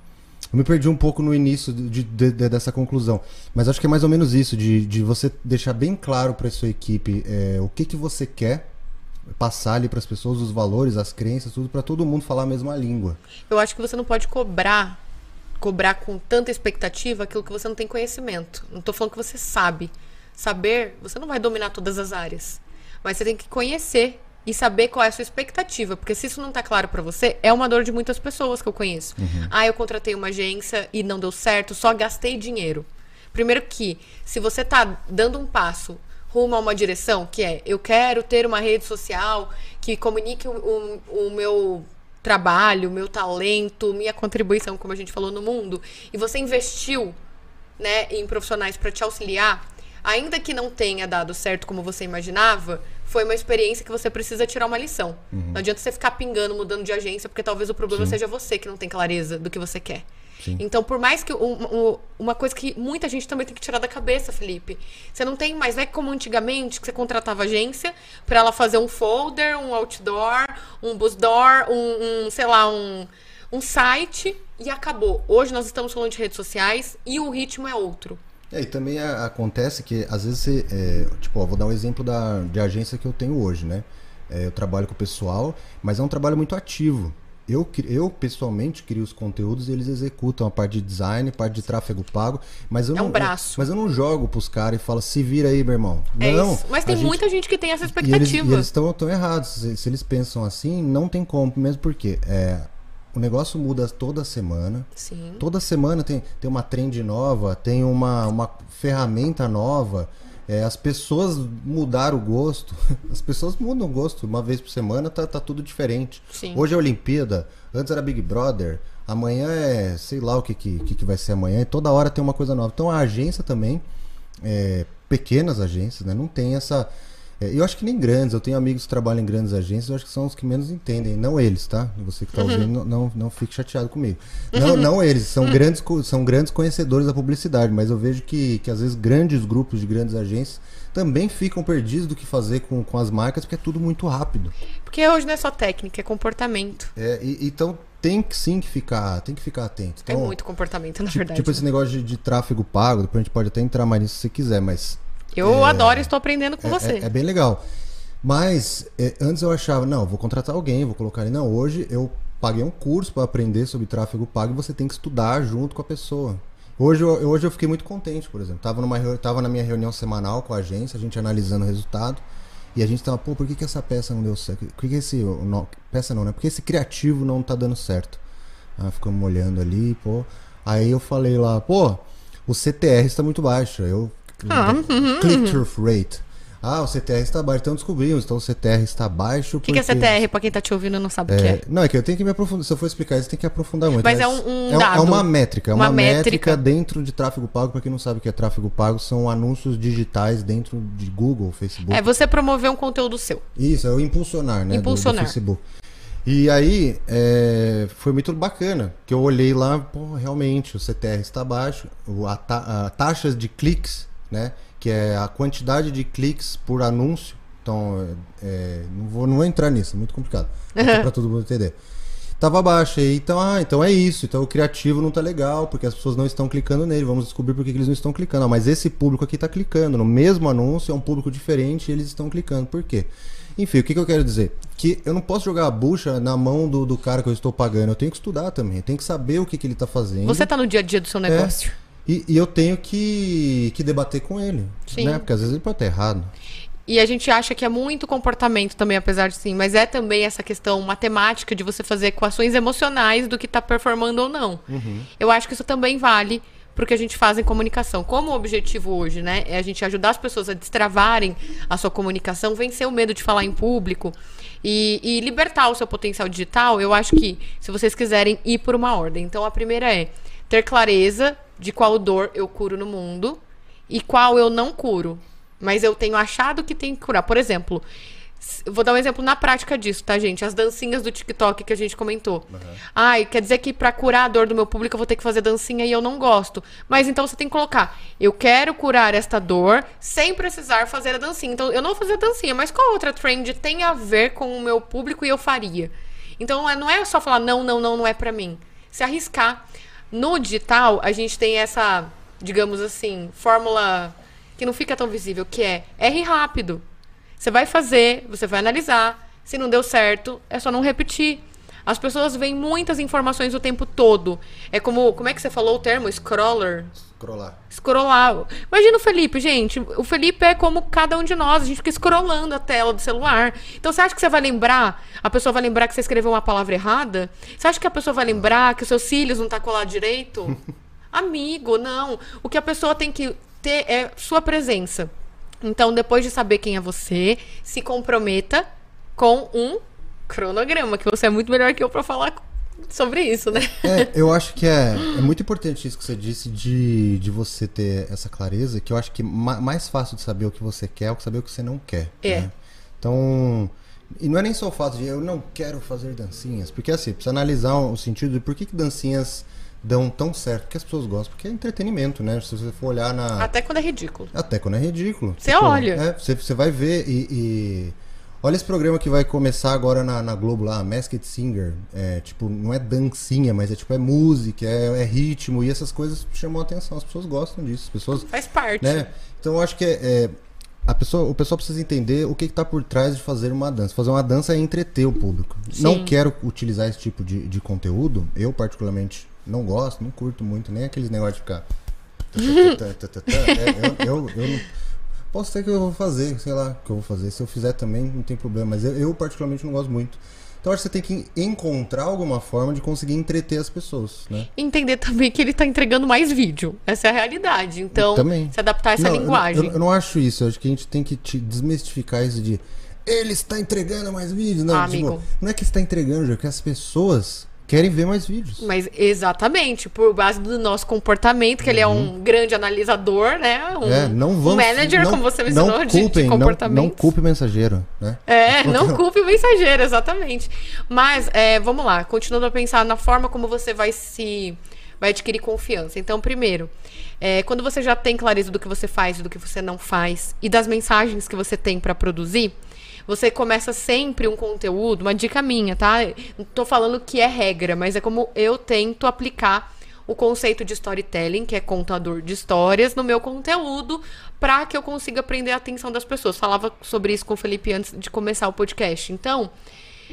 eu me perdi um pouco no início de, de, de, dessa conclusão. Mas acho que é mais ou menos isso, de, de você deixar bem claro para sua equipe é, o que, que você quer passar ali para as pessoas os valores, as crenças, tudo para todo mundo falar a mesma língua. Eu acho que você não pode cobrar cobrar com tanta expectativa aquilo que você não tem conhecimento. Não estou falando que você sabe. Saber, você não vai dominar todas as áreas, mas você tem que conhecer e saber qual é a sua expectativa, porque se isso não tá claro para você, é uma dor de muitas pessoas que eu conheço. Uhum. Ah, eu contratei uma agência e não deu certo, só gastei dinheiro. Primeiro que, se você tá dando um passo rumo a uma direção, que é eu quero ter uma rede social que comunique o, o, o meu trabalho, o meu talento, minha contribuição, como a gente falou no mundo, e você investiu, né, em profissionais para te auxiliar, ainda que não tenha dado certo como você imaginava, foi uma experiência que você precisa tirar uma lição. Uhum. Não adianta você ficar pingando, mudando de agência, porque talvez o problema Sim. seja você que não tem clareza do que você quer. Sim. Então, por mais que. Um, um, uma coisa que muita gente também tem que tirar da cabeça, Felipe. Você não tem mais. Não é como antigamente que você contratava agência para ela fazer um folder, um outdoor, um busdoor, um, um sei lá, um, um site e acabou. Hoje nós estamos falando de redes sociais e o ritmo é outro. É, e também a, acontece que, às vezes, você, é, tipo, ó, vou dar um exemplo da, de agência que eu tenho hoje, né? É, eu trabalho com o pessoal, mas é um trabalho muito ativo. Eu, eu pessoalmente crio os conteúdos e eles executam a parte de design, a parte de tráfego pago, mas eu é não um braço. mas eu não jogo pros caras e falo se vira aí, meu irmão. É não. Isso. Mas tem gente, muita gente que tem essa expectativa. E eles estão errados. Se, se, eles pensam assim, não tem como, mesmo porque é, o negócio muda toda semana. Sim. Toda semana tem, tem uma trend nova, tem uma, uma ferramenta nova. É, as pessoas mudaram o gosto. *laughs* As pessoas mudam o gosto. Uma vez por semana tá, tá tudo diferente. Sim. Hoje é Olimpíada, antes era Big Brother. Amanhã é, sei lá o que, que, que, vai ser amanhã, e toda hora tem uma coisa nova. Então a agência também, é, pequenas agências, né? Não tem essa. É, eu acho que nem grandes, eu tenho amigos que trabalham em grandes agências, eu acho que são os que menos entendem. Não eles, tá? Você que tá ouvindo, não, não, não fique chateado comigo. Não, não eles, são grandes, co- são grandes conhecedores da publicidade, mas eu vejo que, que às vezes grandes grupos de grandes agências também ficam perdidos do que fazer com, com as marcas, porque é tudo muito rápido. Porque hoje não é só técnica, é comportamento. É, e- então tem que sim que ficar, tem que ficar atento. É Então, muito comportamento, na Tipo, verdade. tipo esse negócio de, de tráfego pago, depois a gente pode até entrar mais nisso se você quiser, mas Eu adoro e estou aprendendo com é, você. é- é bem legal. Mas é, antes eu achava, não, vou contratar alguém, vou colocar ali. Não, hoje eu paguei um curso para aprender sobre tráfego pago e você tem que estudar junto com a pessoa. Hoje eu, hoje eu fiquei muito contente, por exemplo. Tava, numa, tava na minha reunião semanal com a agência, a gente analisando o resultado. E a gente tava, pô, por que, que essa peça não deu certo? Por que, que esse. o no- peça não, né? Por que esse criativo não tá dando certo? Ah, ficamos olhando ali, pô. Aí eu falei lá, pô, o CTR está muito baixo. Eu. Ah, uhum, Click-through rate. Ah, o CTR está baixo. Então descobrimos. Então o CTR está baixo. O que, que é CTR, pra quem tá te ouvindo não sabe o que É, é? não, é que eu tenho que me aprofundar. Se eu for explicar isso, tem que aprofundar muito. Mas é um- um é, dado. é uma métrica. É uma, Uma métrica. métrica. dentro de tráfego pago. Para quem não sabe o que é tráfego pago, são anúncios digitais dentro de Google, Facebook. É você promover um conteúdo seu. Isso, é o impulsionar, né? do- Impulsionar. Do, Facebook. E aí, é, foi muito bacana, que eu olhei lá, pô, realmente, o CTR está baixo, a, ta, a taxas de cliques, né? Que é a quantidade de cliques por anúncio. Então, é, é, não, vou, não vou entrar nisso, é muito complicado. Para todo mundo entender. Tava baixo aí, então, ah, então é isso. Então o criativo não tá legal, porque as pessoas não estão clicando nele. Vamos descobrir por que eles não estão clicando. Ah, mas esse público aqui tá clicando. No mesmo anúncio, é um público diferente e eles estão clicando. Por quê? Enfim, o que, que eu quero dizer? Que eu não posso jogar a bucha na mão do, do cara que eu estou pagando. Eu tenho que estudar também. Eu tenho que saber o que, que ele tá fazendo. Você tá no dia a dia do seu negócio. E, e eu tenho que, que debater com ele. Sim. Né? Porque às vezes ele pode estar errado. E a gente acha que é muito comportamento também, apesar de sim, mas é também essa questão matemática de você fazer equações emocionais do que tá performando ou não. Eu acho que isso também vale pro que a gente faz em comunicação. Como o objetivo hoje, né, é a gente ajudar as pessoas a destravarem a sua comunicação, vencer o medo de falar em público e, e libertar o seu potencial digital, eu acho que se vocês quiserem ir por uma ordem. Então a primeira é ter clareza de qual dor eu curo no mundo e qual eu não curo. Mas eu tenho achado que tem que curar. Por exemplo, vou dar um exemplo na prática disso, tá, gente? As dancinhas do TikTok que a gente comentou. Ai, quer dizer que pra curar a dor do meu público eu vou ter que fazer dancinha e eu não gosto. Mas então você tem que colocar, eu quero curar esta dor sem precisar fazer a dancinha. Então eu não vou fazer a dancinha, mas qual outra trend tem a ver com o meu público e eu faria? Então não é- não é só falar não, não, não, não é pra mim. Se arriscar. No digital, a gente tem essa, digamos assim, fórmula que não fica tão visível, que é erre rápido. Você vai fazer, você vai analisar. Se não deu certo, é só não repetir. As pessoas veem muitas informações o tempo todo. É como, como é que você falou o termo? Scroller? Scrollar. Scrollar. Imagina o Felipe, gente. O Felipe é como cada um de nós. A gente fica scrollando a tela do celular. Então você acha que você vai lembrar? A pessoa vai lembrar que você escreveu uma palavra errada? Você acha que a pessoa vai lembrar que os seus cílios não tá colado direito? *laughs* Amigo, não. O que a pessoa tem que ter é sua presença. Então, depois de saber quem é você, se comprometa com um cronograma, que você é muito melhor que eu pra falar sobre isso, né? É, eu acho que é, é muito importante isso que você disse de, de você ter essa clareza, que eu acho que ma- mais fácil de saber o que você quer é o que saber o que você não quer. É. né? Então, e não é nem só o fato de eu não quero fazer dancinhas, porque assim, precisa analisar o sentido de por que, que dancinhas dão tão certo, porque as pessoas gostam, porque é entretenimento, né? Se você for olhar na... Até quando é ridículo. Até quando é ridículo. Você olha. é, você, você vai ver e, e- Olha esse programa que vai começar agora na, na Globo lá, Masked Singer. É, tipo, não é dancinha, mas é tipo, é música, é, é ritmo, e essas coisas chamam a atenção. As pessoas gostam disso. As pessoas. Faz parte. Né? Então eu acho que é, é, a pessoa, o pessoal precisa entender o que está por trás de fazer uma dança. Fazer uma dança é entreter o público. Sim. Não quero utilizar esse tipo de, de conteúdo. Eu, particularmente, não gosto, não curto muito, nem aqueles negócios de ficar. *laughs* É, eu, eu, eu não. Posso ser que eu vou fazer, sei lá, que eu vou fazer. Se eu fizer também, não tem problema. Mas eu, eu particularmente, não gosto muito. Então, acho que você tem que encontrar alguma forma de conseguir entreter as pessoas, né? Entender também que ele tá entregando mais vídeo. Essa é a realidade. Então, Também. se adaptar a essa Não, linguagem. Eu, eu não acho isso. Eu acho que a gente tem que te desmistificar isso de ele está entregando mais vídeos. Não, Ah, tipo, amigo. não é que está entregando, é que as pessoas querem ver mais vídeos. Mas exatamente, por base do nosso comportamento, que ele é um grande analisador, né? Um, Uhum. É, não um vamos, manager, não, como você mencionou, não de- culpem, de, não, comportamento. não culpe o mensageiro, né? É, não *laughs* culpe o mensageiro, exatamente. Mas, é, vamos lá, continuando a pensar na forma como você vai se. vai adquirir confiança. Então, primeiro, é, quando você já tem clareza do que você faz e do que você não faz, e das mensagens que você tem para produzir, você começa sempre um conteúdo, uma dica minha, tá? Não tô falando que é regra, mas é como eu tento aplicar o conceito de storytelling, que é contador de histórias, no meu conteúdo, para que eu consiga prender a atenção das pessoas. Falava sobre isso com o Felipe antes de começar o podcast. Então,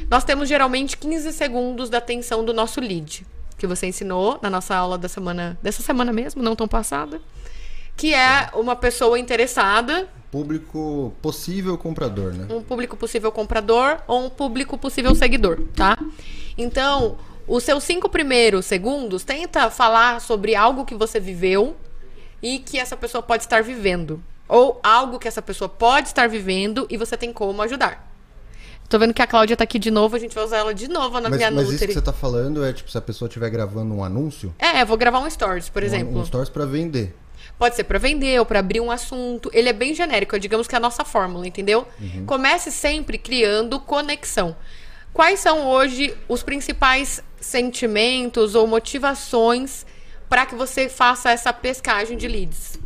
nós temos geralmente 15 segundos da atenção do nosso lead, que você ensinou na nossa aula da semana, dessa semana mesmo, não tão passada, que é uma pessoa interessada, Público possível comprador, né? um público possível comprador ou um público possível seguidor, tá? Então, os seus cinco primeiros segundos, tenta falar sobre algo que você viveu e que essa pessoa pode estar vivendo. Ou algo que essa pessoa pode estar vivendo e você tem como ajudar. Tô vendo que a Cláudia tá aqui de novo, a gente vai usar ela de novo na Mas, minha mas isso Nutri. que você tá falando é tipo, se a pessoa estiver gravando um anúncio, É, eu vou gravar um stories, por exemplo. um, um stories pra vender. Pode ser pra vender ou pra abrir um assunto. Ele é bem genérico, digamos que é a nossa fórmula, entendeu? Comece sempre criando conexão. Quais são hoje os principais sentimentos ou motivações para que você faça essa pescagem de leads?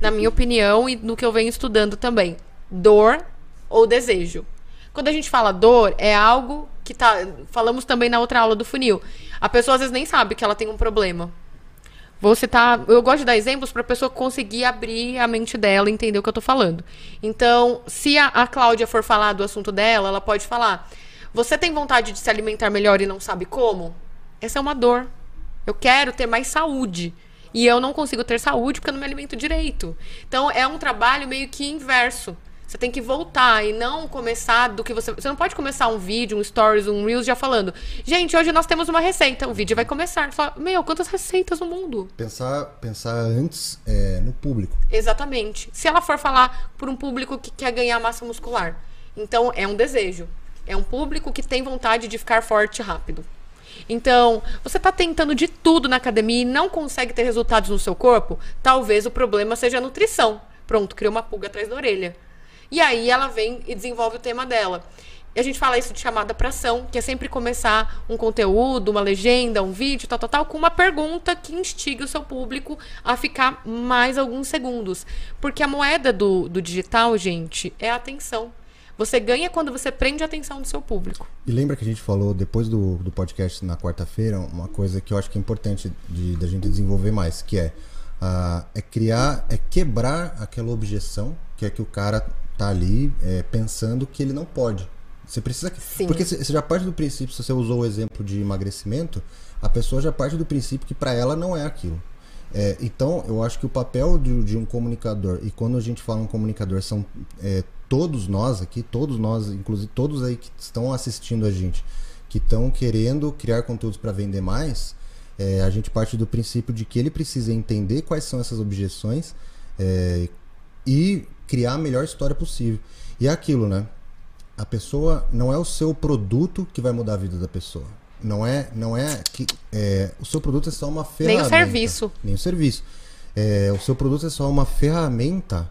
Na minha opinião e no que eu venho estudando também. Dor ou desejo. Quando a gente fala dor, é algo que tá. Falamos também na outra aula do funil. A pessoa às vezes nem sabe que ela tem um problema. Vou citar. Eu gosto de dar exemplos para a pessoa conseguir abrir a mente dela e entender o que eu tô falando. Então, se a, a Cláudia for falar do assunto dela, ela pode falar: Você tem vontade de se alimentar melhor e não sabe como? Essa é uma dor. Eu quero ter mais saúde. E eu não consigo ter saúde porque eu não me alimento direito. Então, é um trabalho meio que inverso. Você tem que voltar e não começar do que você. Você não pode começar um vídeo, um stories, um Reels já falando. Gente, hoje nós temos uma receita. O vídeo vai começar. Fala, Meu, quantas receitas no mundo? Pensar, pensar antes é, no público. Exatamente. Se ela for falar por um público que quer ganhar massa muscular, então é um desejo. É um público que tem vontade de ficar forte rápido. Então, você está tentando de tudo na academia e não consegue ter resultados no seu corpo? Talvez o problema seja a nutrição. Pronto, criou uma pulga atrás da orelha. E aí ela vem e desenvolve o tema dela. E a gente fala isso de chamada para ação, que é sempre começar um conteúdo, uma legenda, um vídeo, tal, tal, tal, com uma pergunta que instigue o seu público a ficar mais alguns segundos. Porque a moeda do, do digital, gente, é a atenção. Você ganha quando você prende a atenção do seu público. E lembra que a gente falou depois do, do podcast na quarta-feira, uma coisa que eu acho que é importante de, da gente desenvolver mais, que é, ah, é criar, é quebrar aquela objeção que é que o cara tá ali é, pensando que ele não pode. Você precisa. Sim. Porque você já parte do princípio, se você usou o exemplo de emagrecimento, a pessoa já parte do princípio que para ela não é aquilo. É, então, eu acho que o papel de, de um comunicador, e quando a gente fala um comunicador, são é, todos nós aqui, todos nós, inclusive todos aí que estão assistindo a gente, que estão querendo criar conteúdos para vender mais, é, a gente parte do princípio de que ele precisa entender quais são essas objeções é, e criar a melhor história possível. E é aquilo, né? A pessoa não é o seu produto que vai mudar a vida da pessoa. Não é, não é que é, o seu produto é só uma Nem o ferramenta. serviço. Nem o serviço. É, o seu produto é só uma ferramenta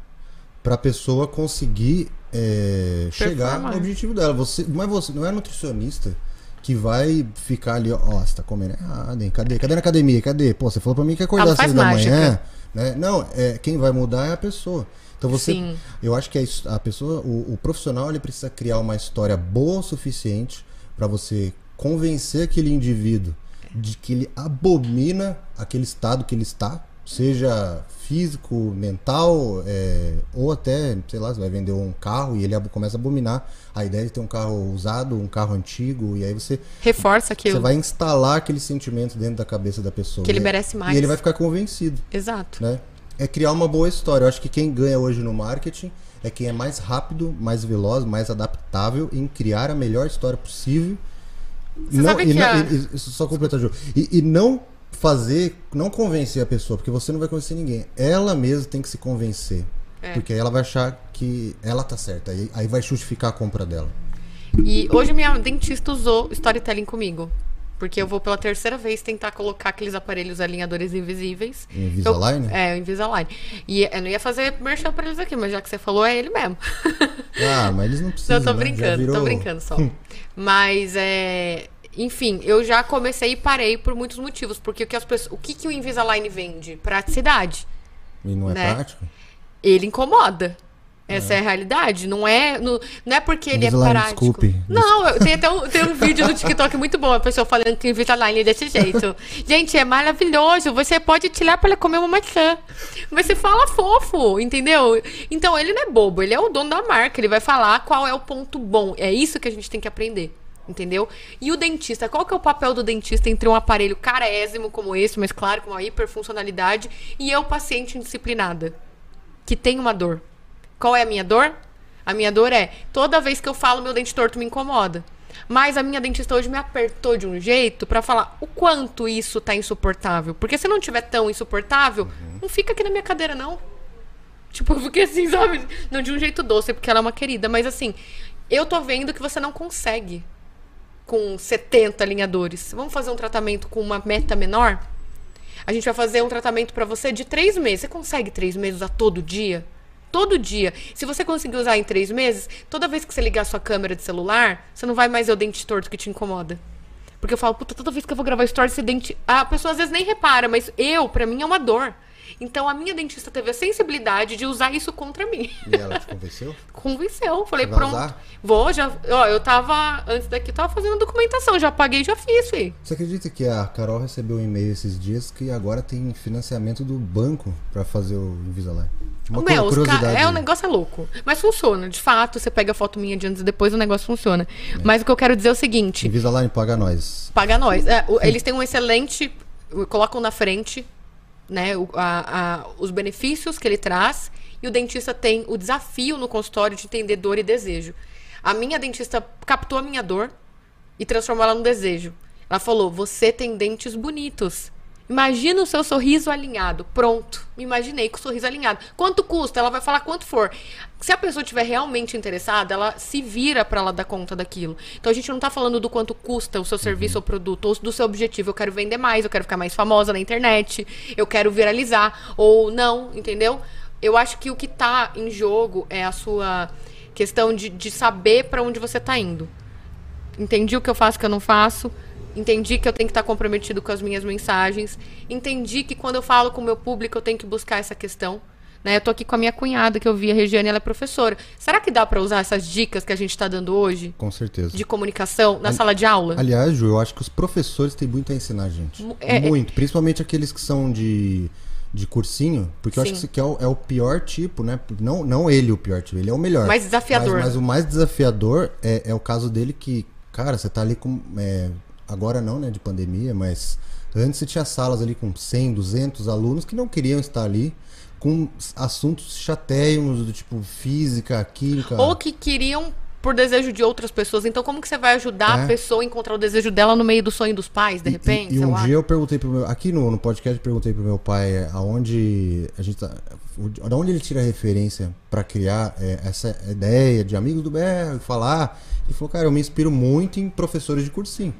para a pessoa conseguir é, chegar no objetivo dela. Você não é você, não é nutricionista que vai ficar ali, ó, ó, você tá comendo errado, hein? Cadê? Cadê na academia? Cadê? Pô, você falou para mim que acordar às seis da manhã, né? Não, é quem vai mudar é a pessoa. Então você, Sim. eu acho que a, a pessoa, o, o profissional, ele precisa criar uma história boa o suficiente para você convencer aquele indivíduo de que ele abomina aquele estado que ele está, seja físico, mental, é, ou até, sei lá, você vai vender um carro e ele começa a abominar a ideia de ter um carro usado, um carro antigo, e aí você, Reforça aquilo. você vai instalar aquele sentimento dentro da cabeça da pessoa. Que ele E- merece mais. E ele vai ficar convencido Exato. né? É criar uma boa história. Eu acho que quem ganha hoje no marketing é quem é mais rápido, mais veloz, mais adaptável em criar a melhor história possível. Você sabe e que não, a- e- e- só completar, Ju. E, e não fazer, não convencer a pessoa, porque você não vai convencer ninguém. Ela mesma tem que se convencer. É. Porque aí ela vai achar que ela tá certa. Aí, aí vai justificar a compra dela. E hoje minha dentista usou storytelling comigo. Porque eu vou pela terceira vez tentar colocar aqueles aparelhos alinhadores invisíveis. Invisalign? Eu, é, o Invisalign. E eu não ia fazer merchan pra eles aqui, mas já que você falou, é ele mesmo. Ah, mas eles não precisam. Não, tô né? Brincando, virou- tô brincando só. *laughs* Mas é. Enfim, eu já comecei e parei por muitos motivos. Porque o que, as pessoas, o, que, que o Invisalign vende? Praticidade. E não é né? prático? Ele incomoda. Essa é, a realidade. Não é, não, não é porque ele Invisalign, é prático. desculpe. Não, eu- tem até um, tem um vídeo no TikTok muito bom, a pessoa falando que o Invisalign é desse jeito. Gente, é maravilhoso. Você pode tirar para comer uma maçã. Você fala fofo, entendeu? Então, ele não é bobo, ele é o dono da marca. Ele vai falar qual é o ponto bom. É isso que a gente tem que aprender. Entendeu? E o dentista, qual que é o papel do dentista entre um aparelho carésimo como esse, mas claro, com uma hiperfuncionalidade, e eu, paciente indisciplinada, que tem uma dor? Qual é a minha dor? A minha dor é, toda vez que eu falo, meu dente torto me incomoda. Mas a minha dentista hoje me apertou de um jeito pra falar o quanto isso tá insuportável. Porque se não tiver tão insuportável, não fica aqui na minha cadeira, não. Tipo, porque assim, sabe? Não de um jeito doce, porque ela é uma querida. Mas assim, eu tô vendo que você não consegue com 70 alinhadores. Vamos fazer um tratamento com uma meta menor? A gente vai fazer um tratamento pra você de três meses. Você consegue três meses a todo dia? Todo dia. Se você conseguir usar em três meses, toda vez que você ligar sua câmera de celular, você não vai mais ver o dente torto que te incomoda. Porque eu falo, puta, toda vez que eu vou gravar stories, esse dente. A pessoa às vezes nem repara, mas eu, pra mim, é uma dor. Então a minha dentista teve a sensibilidade de usar isso contra mim. E ela te convenceu? *laughs* Convenceu. Falei, pronto. usar? Vou, já. Ó, eu tava. Antes daqui, eu tava fazendo documentação. Já paguei já fiz, fi. Você acredita que a Carol recebeu um e-mail esses dias que agora tem financiamento do banco pra fazer o Invisalign? Uma Meu, ca- curiosidade. é, o negócio é louco. Mas funciona, de fato. Você pega a foto minha de antes e depois, o negócio funciona. Mas o que eu quero dizer é o seguinte: Invisalign paga nós. paga nós. É, eles têm um excelente. Colocam na frente, né, o- a- a- os benefícios que ele traz. E o dentista tem o desafio no consultório de entender dor e desejo. A minha dentista captou a minha dor e transformou ela num desejo. Ela falou: Você tem dentes bonitos. Imagina o seu sorriso alinhado. Pronto. Me imaginei com o sorriso alinhado. Quanto custa? Ela vai falar quanto for. Se a pessoa estiver realmente interessada, ela se vira para ela dar conta daquilo. Então a gente não tá falando do quanto custa o seu serviço ou produto, ou do seu objetivo. Eu quero vender mais, eu quero ficar mais famosa na internet, eu quero viralizar, ou não, entendeu? Eu acho que o que tá em jogo é a sua questão de, de saber para onde você tá indo. Entendi o que eu faço, o que eu não faço. Entendi que eu tenho que estar comprometido com as minhas mensagens. Entendi que quando eu falo com o meu público, eu tenho que buscar essa questão. Né? Eu tô aqui com a minha cunhada, que eu vi, a Regiane, ela é professora. Será que dá para usar essas dicas que a gente está dando hoje Com certeza. de comunicação na sala de aula? Aliás, Ju, eu acho que os professores têm muito a ensinar, gente. Mu- é- muito. Principalmente aqueles que são de, de cursinho. Porque eu acho Sim. que esse aqui é o, é o pior tipo, né? Não, não ele o pior tipo, ele é o melhor. Mais desafiador. Mas, mas o mais desafiador é, é o caso dele que, cara, você tá ali com. é, agora não, né, de pandemia, mas antes você tinha salas ali com 100, 200 alunos que não queriam estar ali. Com assuntos chateiros do tipo física, química. Ou que queriam por desejo de outras pessoas. Então, como que você vai ajudar É. a pessoa a encontrar o desejo dela no meio do sonho dos pais, de E- repente? E, e um lá? dia eu perguntei pro meu. Aqui no, no podcast eu perguntei pro meu pai é, aonde a gente tá. Da onde ele tira a referência pra criar é, essa ideia de amigos do BR, falar. Ele falou, cara, eu me inspiro muito em professores de cursinho.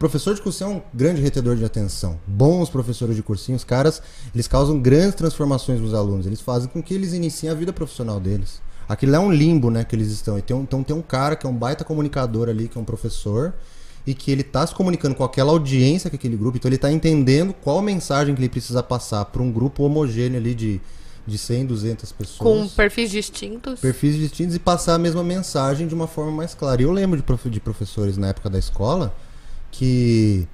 Professor de cursinho é um grande retedor de atenção. Bons professores de cursinho, os caras, eles causam grandes transformações nos alunos. Eles fazem com que eles iniciem a vida profissional deles. Aquilo é um limbo, né, que eles estão. Tem um- então tem um cara que é um baita comunicador ali, que é um professor, e que ele tá se comunicando com aquela audiência, com aquele grupo, então ele tá entendendo qual mensagem que ele precisa passar para um grupo homogêneo ali de, de 100, 200 pessoas Com perfis distintos. perfis distintos e passar a mesma mensagem de uma forma mais clara. E eu lembro de, profe- de professores na época da escola que.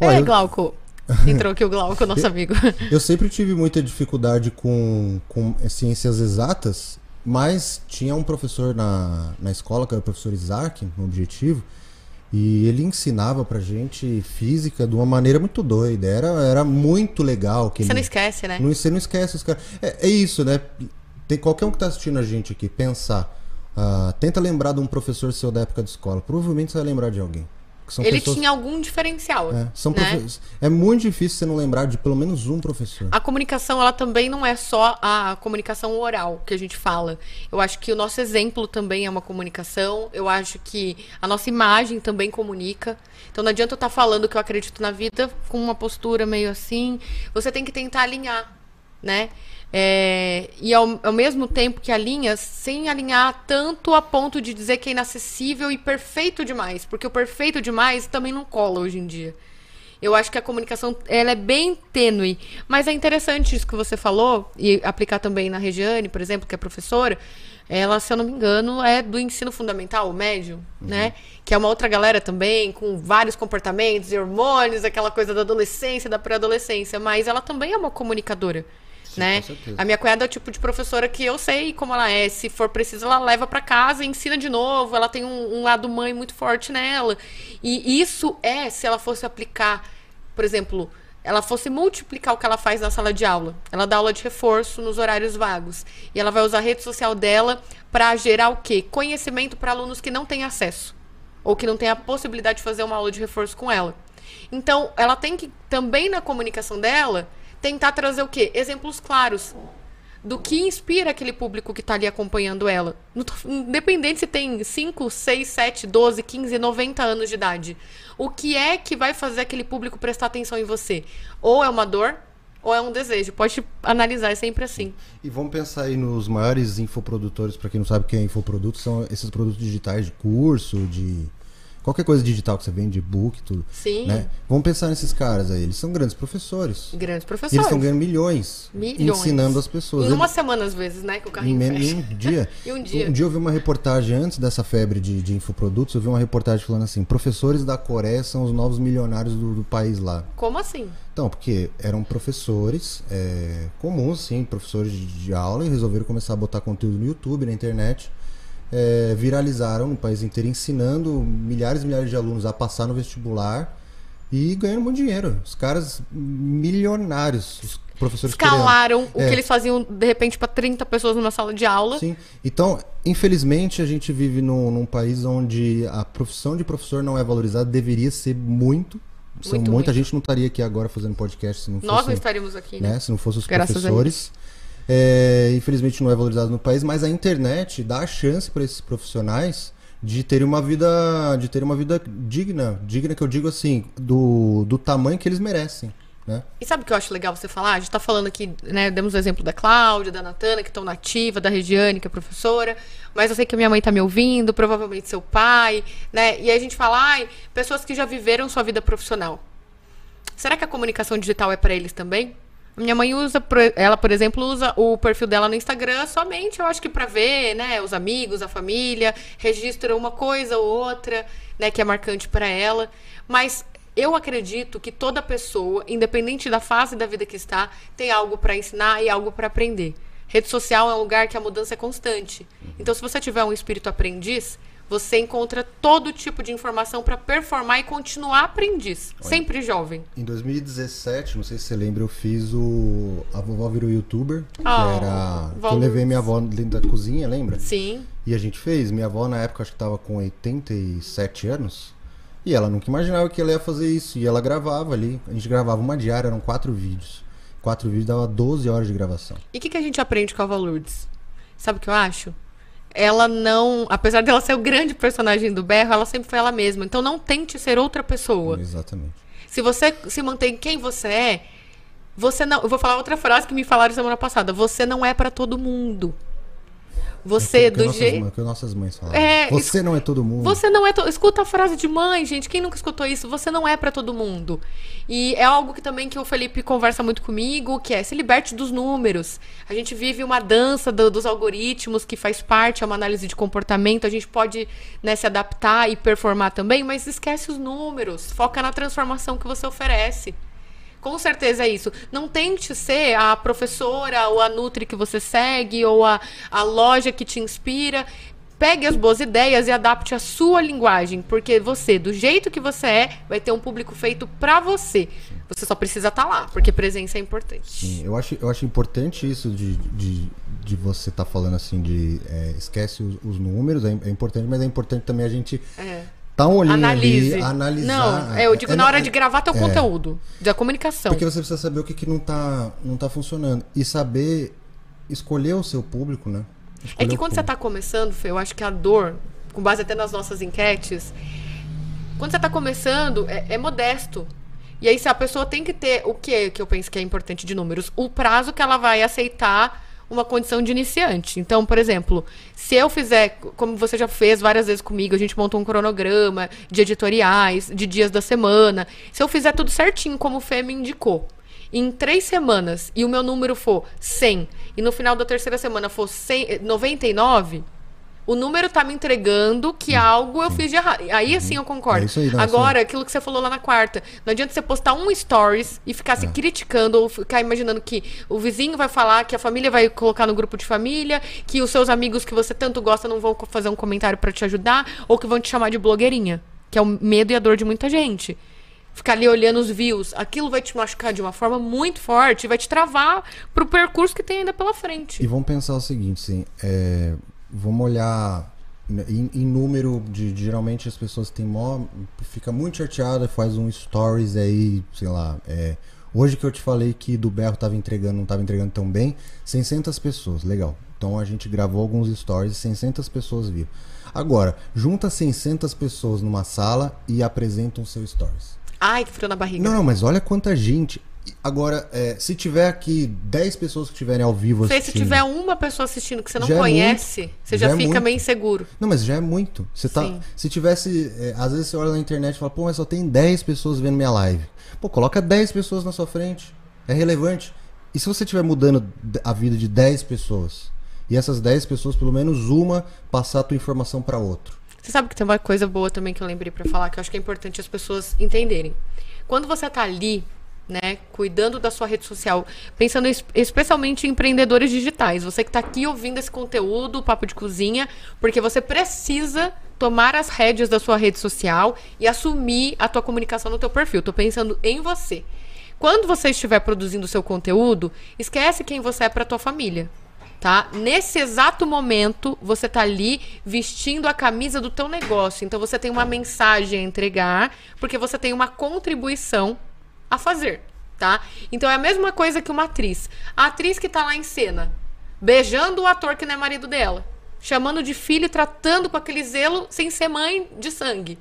É, eu, Glauco. *laughs* Entrou aqui o Glauco, nosso amigo. eu sempre tive muita dificuldade com, com ciências exatas, mas tinha um professor na, na escola, que era o professor Isaac, no objetivo, e ele ensinava pra gente física de uma maneira muito doida. Era, era muito legal. Que Você ele, não esquece, né? não, você não esquece os caras. É, é isso, né? Tem qualquer um que tá assistindo a gente aqui, pensar. ah, tenta lembrar de um professor seu da época de escola. Provavelmente você vai lembrar de alguém. São Ele pessoas... tinha algum diferencial. É, são né? é muito difícil você não lembrar de pelo menos um professor. A comunicação, ela também não é só a comunicação oral que a gente fala. Eu acho que o nosso exemplo também é uma comunicação. Eu acho que a nossa imagem também comunica. Então não adianta eu estar falando que eu acredito na vida com uma postura meio assim. Você tem que tentar alinhar, né? É, e ao, ao mesmo tempo que alinha, sem alinhar tanto a ponto de dizer que é inacessível e perfeito demais. Porque o perfeito demais também não cola hoje em dia. Eu acho que a comunicação ela é bem tênue, mas é interessante isso que você falou e aplicar também na Regiane, por exemplo, que é professora. Ela, se eu não me engano, é do ensino fundamental, o médio, né? Que é uma outra galera também, com vários comportamentos e hormônios, aquela coisa da adolescência, da pré-adolescência, mas ela também é uma comunicadora. Né? com certeza. A minha cunhada é o tipo de professora que eu sei como ela é. Se for preciso, ela leva pra casa e ensina de novo. Ela tem um, um lado mãe muito forte nela. E isso é se ela fosse aplicar, por exemplo, ela fosse multiplicar o que ela faz na sala de aula. Ela dá aula de reforço nos horários vagos. E ela vai usar a rede social dela pra gerar o quê? Conhecimento para alunos que não têm acesso. Ou que não têm a possibilidade de fazer uma aula de reforço com ela. Então, ela tem que, também na comunicação dela, tentar trazer o quê? Exemplos claros do que inspira aquele público que está ali acompanhando ela. Independente se tem 5, 6, 7, 12, 15, 90 anos de idade. O que é que vai fazer aquele público prestar atenção em você? Ou é uma dor, ou é um desejo. Pode analisar, é sempre assim. E vamos pensar aí nos maiores infoprodutores, para quem não sabe o que é infoproduto, são esses produtos digitais de curso, de qualquer coisa digital que você vende, e-book, tudo. Sim. Né? Vamos pensar nesses caras aí, eles são grandes professores. Grandes E eles professores. estão ganhando milhões, Milhões. ensinando as pessoas. Em uma semana, às vezes, né? Que o em, carrinho men- fecha. em um dia. *laughs* Em um dia. Um dia eu vi uma reportagem antes dessa febre de, de infoprodutos, eu vi uma reportagem falando assim: professores da Coreia são os novos milionários do, do país lá. Como assim? Então, porque eram professores é, comuns, sim, professores de, de aula, e resolveram começar a botar conteúdo no YouTube, na internet. É, viralizaram no país inteiro, ensinando milhares e milhares de alunos a passar no vestibular e ganhando muito dinheiro. Os caras milionários, os professores coreanos. Escalaram o É. que eles faziam, de repente, para 30 pessoas numa sala de aula. Sim. Então, infelizmente, a gente vive num, num país onde a profissão de professor não é valorizada, deveria ser muito. São, Muito, muita muito. gente não estaria aqui agora fazendo podcast se não Nós não estaríamos aqui, né? né, se não fosse os Graças a professores. É, infelizmente não é valorizado no país, mas a internet dá a chance para esses profissionais de terem uma vida, de terem uma vida digna, digna que eu digo assim, do, do tamanho que eles merecem, né? E sabe o que eu acho legal você falar? A gente tá falando aqui, né? Demos o exemplo da Cláudia, da Natana, que estão nativa, da Regiane, que é professora. Mas eu sei que minha mãe tá me ouvindo, provavelmente seu pai, né? E a gente fala, ai, pessoas que já viveram sua vida profissional. Será que a comunicação digital é para eles também? Minha mãe usa, ela, por exemplo, usa o perfil dela no Instagram somente, eu acho que para ver, né, os amigos, a família, registra uma coisa ou outra, né, que é marcante para ela. Mas eu acredito que toda pessoa, independente da fase da vida que está, tem algo para ensinar e algo para aprender. Rede social é um lugar que a mudança é constante. Então, se você tiver um espírito aprendiz, você encontra todo tipo de informação para performar e continuar aprendiz, sempre jovem. Em 2017, não sei se você lembra, eu fiz o A Vovó Virou Youtuber, que Oh, era. Que eu vamos. levei minha avó dentro da cozinha, lembra? Sim. E a gente fez. Minha avó, na época, acho que tava com 87 anos. E ela nunca imaginava que ela ia fazer isso. E ela gravava ali. A gente gravava uma diária, eram quatro vídeos. Quatro vídeos dava 12 horas de gravação. E o que, que a gente aprende com a Val Lourdes? Sabe o que eu acho? Ela não. Apesar dela ser o grande personagem do berro, ela sempre foi ela mesma. Então não tente ser outra pessoa. Exatamente. Se você se mantém quem você é, você não. Eu vou falar outra frase que me falaram semana passada. Você não é pra todo mundo. Você, É do jeito. que nossas mães falavam. É, Você não é todo mundo. Você não é. To... Escuta a frase de mãe, gente. Quem nunca escutou isso? Você não é pra todo mundo. E é algo que também que o Felipe conversa muito comigo, que é se liberte dos números. A gente vive uma dança do- dos algoritmos que faz parte, é uma análise de comportamento. A gente pode né, se adaptar e performar também, mas esquece os números. Foca na transformação que você oferece. Com certeza é isso. Não tente ser a professora ou a Nutri que você segue ou a, a loja que te inspira. Pegue as boas ideias e adapte a sua linguagem, porque você, do jeito que você é, vai ter um público feito pra você. Você só precisa estar lá, porque presença é importante. Sim, eu acho, eu acho importante isso de, de, de você estar falando assim de é, esquece os, os números, é, é importante, mas é importante também a gente É. botar um olhinho Analise. ali, analisar. Não, é, eu digo É, na hora é- de gravar teu é. conteúdo, da comunicação. Porque você precisa saber o que, que não, tá, não tá funcionando. E saber escolher o seu público, né? É Escolher que o quando você tá começando, Fê, eu acho que a dor, com base até nas nossas enquetes, quando você tá começando, é, é modesto. E aí, se a pessoa tem que ter o que que eu penso que é importante de números? O prazo que ela vai aceitar uma condição de iniciante. Então, por exemplo, se eu fizer, como você já fez várias vezes comigo, a gente montou um cronograma de editoriais, de dias da semana. Se eu fizer tudo certinho, como o Fê me indicou, em três semanas e o meu número for 100 e no final da terceira semana for 100, eh, 99, o número tá me entregando que algo eu fiz de errado. Aí assim eu concordo. É isso aí, não, Agora, aquilo que você falou lá na quarta, não adianta você postar um stories e ficar se É. criticando ou ficar imaginando que o vizinho vai falar, que a família vai colocar no grupo de família, que os seus amigos que você tanto gosta não vão fazer um comentário pra te ajudar ou que vão te chamar de blogueirinha, que é o medo e a dor de muita gente. Ficar ali olhando os views, aquilo vai te machucar de uma forma muito forte, vai te travar pro percurso que tem ainda pela frente. E vamos pensar o seguinte, sim. é, vamos olhar né, em, em número de, Geralmente as pessoas têm mó. Fica muito chateada, faz um stories aí, sei lá. é, hoje que eu te falei que do berro tava entregando, não tava entregando tão bem, 600 pessoas, legal. Então a gente gravou alguns stories e 600 pessoas viram. Agora, junta 600 pessoas numa sala e apresentam seu stories. Ai, que frio na barriga. Não, não, mas olha quanta gente. Agora, é, se tiver aqui 10 pessoas que estiverem ao vivo Fê, se assistindo. tiver uma pessoa assistindo que você não é conhece, muito. você já, Já é fica muito. meio inseguro. Não, mas já é muito. Você tá, Sim. se tivesse. é, às vezes você olha na internet e fala, pô, mas só tem 10 pessoas vendo minha live. Pô, coloca 10 pessoas na sua frente. É relevante. E se você estiver mudando a vida de 10 pessoas? E essas 10 pessoas, pelo menos uma, passar a tua informação para outro. Você sabe que tem uma coisa boa também que eu lembrei pra falar, que eu acho que é importante as pessoas entenderem. Quando você tá ali, né, cuidando da sua rede social, pensando es- especialmente em empreendedores digitais, você que tá aqui ouvindo esse conteúdo, o Papo de Cozinha, porque você precisa tomar as rédeas da sua rede social e assumir a tua comunicação no teu perfil. Tô pensando em você. Quando você estiver produzindo o seu conteúdo, esquece quem você é pra tua família tá? Nesse exato momento, você tá ali vestindo a camisa do teu negócio. Então você tem uma mensagem a entregar, porque você tem uma contribuição a fazer, tá? Então é a mesma coisa que uma atriz. A atriz que tá lá em cena, beijando o ator que não é marido dela, chamando de filho tratando com aquele zelo sem ser mãe de sangue.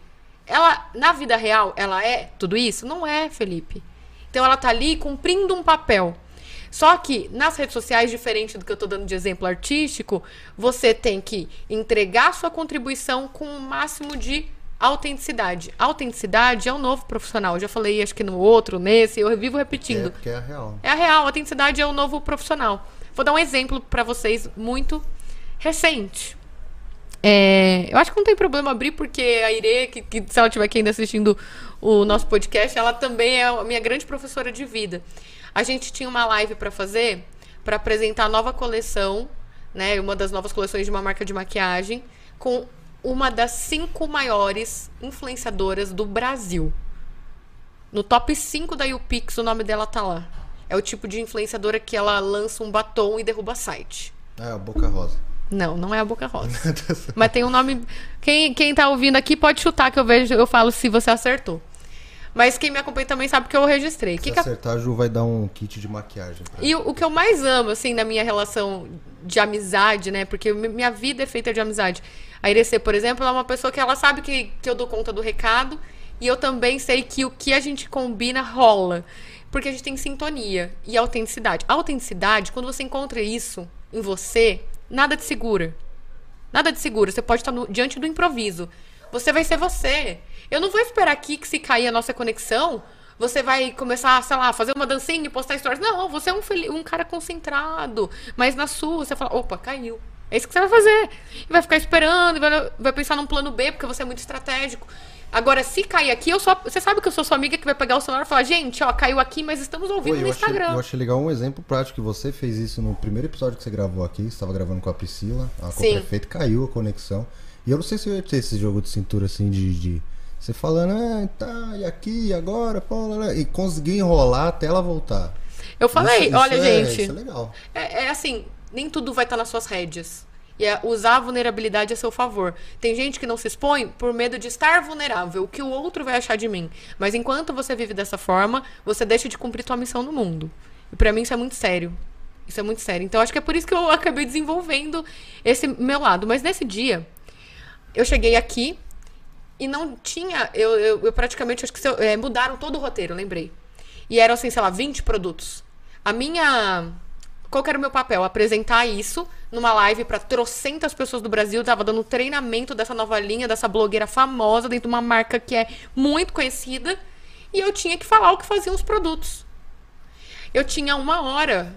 Ela, na vida real, ela é tudo isso? Não é, Felipe. Então ela tá ali cumprindo um papel. Só que nas redes sociais, diferente do que eu tô dando de exemplo artístico, você tem que entregar sua contribuição com o máximo de autenticidade. Autenticidade é o novo profissional. Eu já falei, acho que no outro, nesse, eu vivo repetindo. porque é a real. É a real, autenticidade é o novo profissional. Vou dar um exemplo pra vocês muito recente. É, eu acho que não tem problema abrir, porque a Ire, que, que se ela estiver aqui ainda assistindo o nosso podcast, ela também é a minha grande professora de vida. A gente tinha uma live pra fazer pra apresentar a nova coleção, né? Uma das novas coleções de uma marca de maquiagem, com uma das cinco maiores influenciadoras do Brasil. No top 5 da YouPix, o nome dela tá lá. É o tipo de influenciadora que ela lança um batom e derruba site. É, a Boca Rosa. Não, não é a Boca Rosa. *laughs* Mas tem um nome. Quem, quem tá ouvindo aqui pode chutar que eu vejo, eu falo se você acertou. Mas quem me acompanha também sabe que eu registrei. Se Que acertar, a Ju vai dar um kit de maquiagem. E o, o que eu mais amo, assim, na minha relação de amizade, né? Porque mi- minha vida é feita de amizade. A Irecê, por exemplo, é uma pessoa que ela sabe que, que eu dou conta do recado. E eu também sei que o que a gente combina rola. Porque a gente tem sintonia e autenticidade. A autenticidade, quando você encontra isso em você, nada te segura. Nada de seguro. Você pode estar no- diante do improviso. Você vai ser você. Eu não vou esperar aqui que se cair a nossa conexão, você vai começar, sei lá, fazer uma dancinha e postar stories. Não, você é um, um cara concentrado. Mas na sua, você fala, opa, caiu. É isso que você vai fazer. E vai ficar esperando, vai, vai pensar num plano B, porque você é muito estratégico. Agora, se cair aqui, eu só. Você sabe que eu sou sua amiga que vai pegar o celular e falar, gente, ó, caiu aqui, mas estamos ouvindo no eu, achei, Instagram. eu achei legal um exemplo prático que você fez isso no primeiro episódio que você gravou aqui. Você estava gravando com a Priscila, a Sim. prefeita, caiu a conexão. E eu não sei se eu ia ter esse jogo de cintura assim de. de você falando, ah, tá, e aqui, e agora, pô, lá, lá", e conseguir enrolar até ela voltar. Eu falei, Isso- isso olha, é- gente. Isso é legal. É, é assim, nem tudo vai estar nas suas rédeas. E é usar a vulnerabilidade a seu favor. Tem gente que não se expõe por medo de estar vulnerável, o que o outro vai achar de mim. Mas enquanto você vive dessa forma, você deixa de cumprir tua missão no mundo. E pra mim isso é muito sério. Isso é muito sério. Então acho que é por isso que eu *laughs* acabei desenvolvendo esse meu lado. Mas nesse dia, eu cheguei aqui e não tinha. Eu, eu, eu praticamente acho que eu- é, mudaram todo o roteiro, lembrei. E eram assim, sei lá, 20 produtos. A minha. Qual era o meu papel? Apresentar isso numa live pra trocentas pessoas do Brasil. Tava dando treinamento dessa nova linha, dessa blogueira famosa, dentro de uma marca que é muito conhecida. E eu tinha que falar o que faziam os produtos. Eu tinha uma hora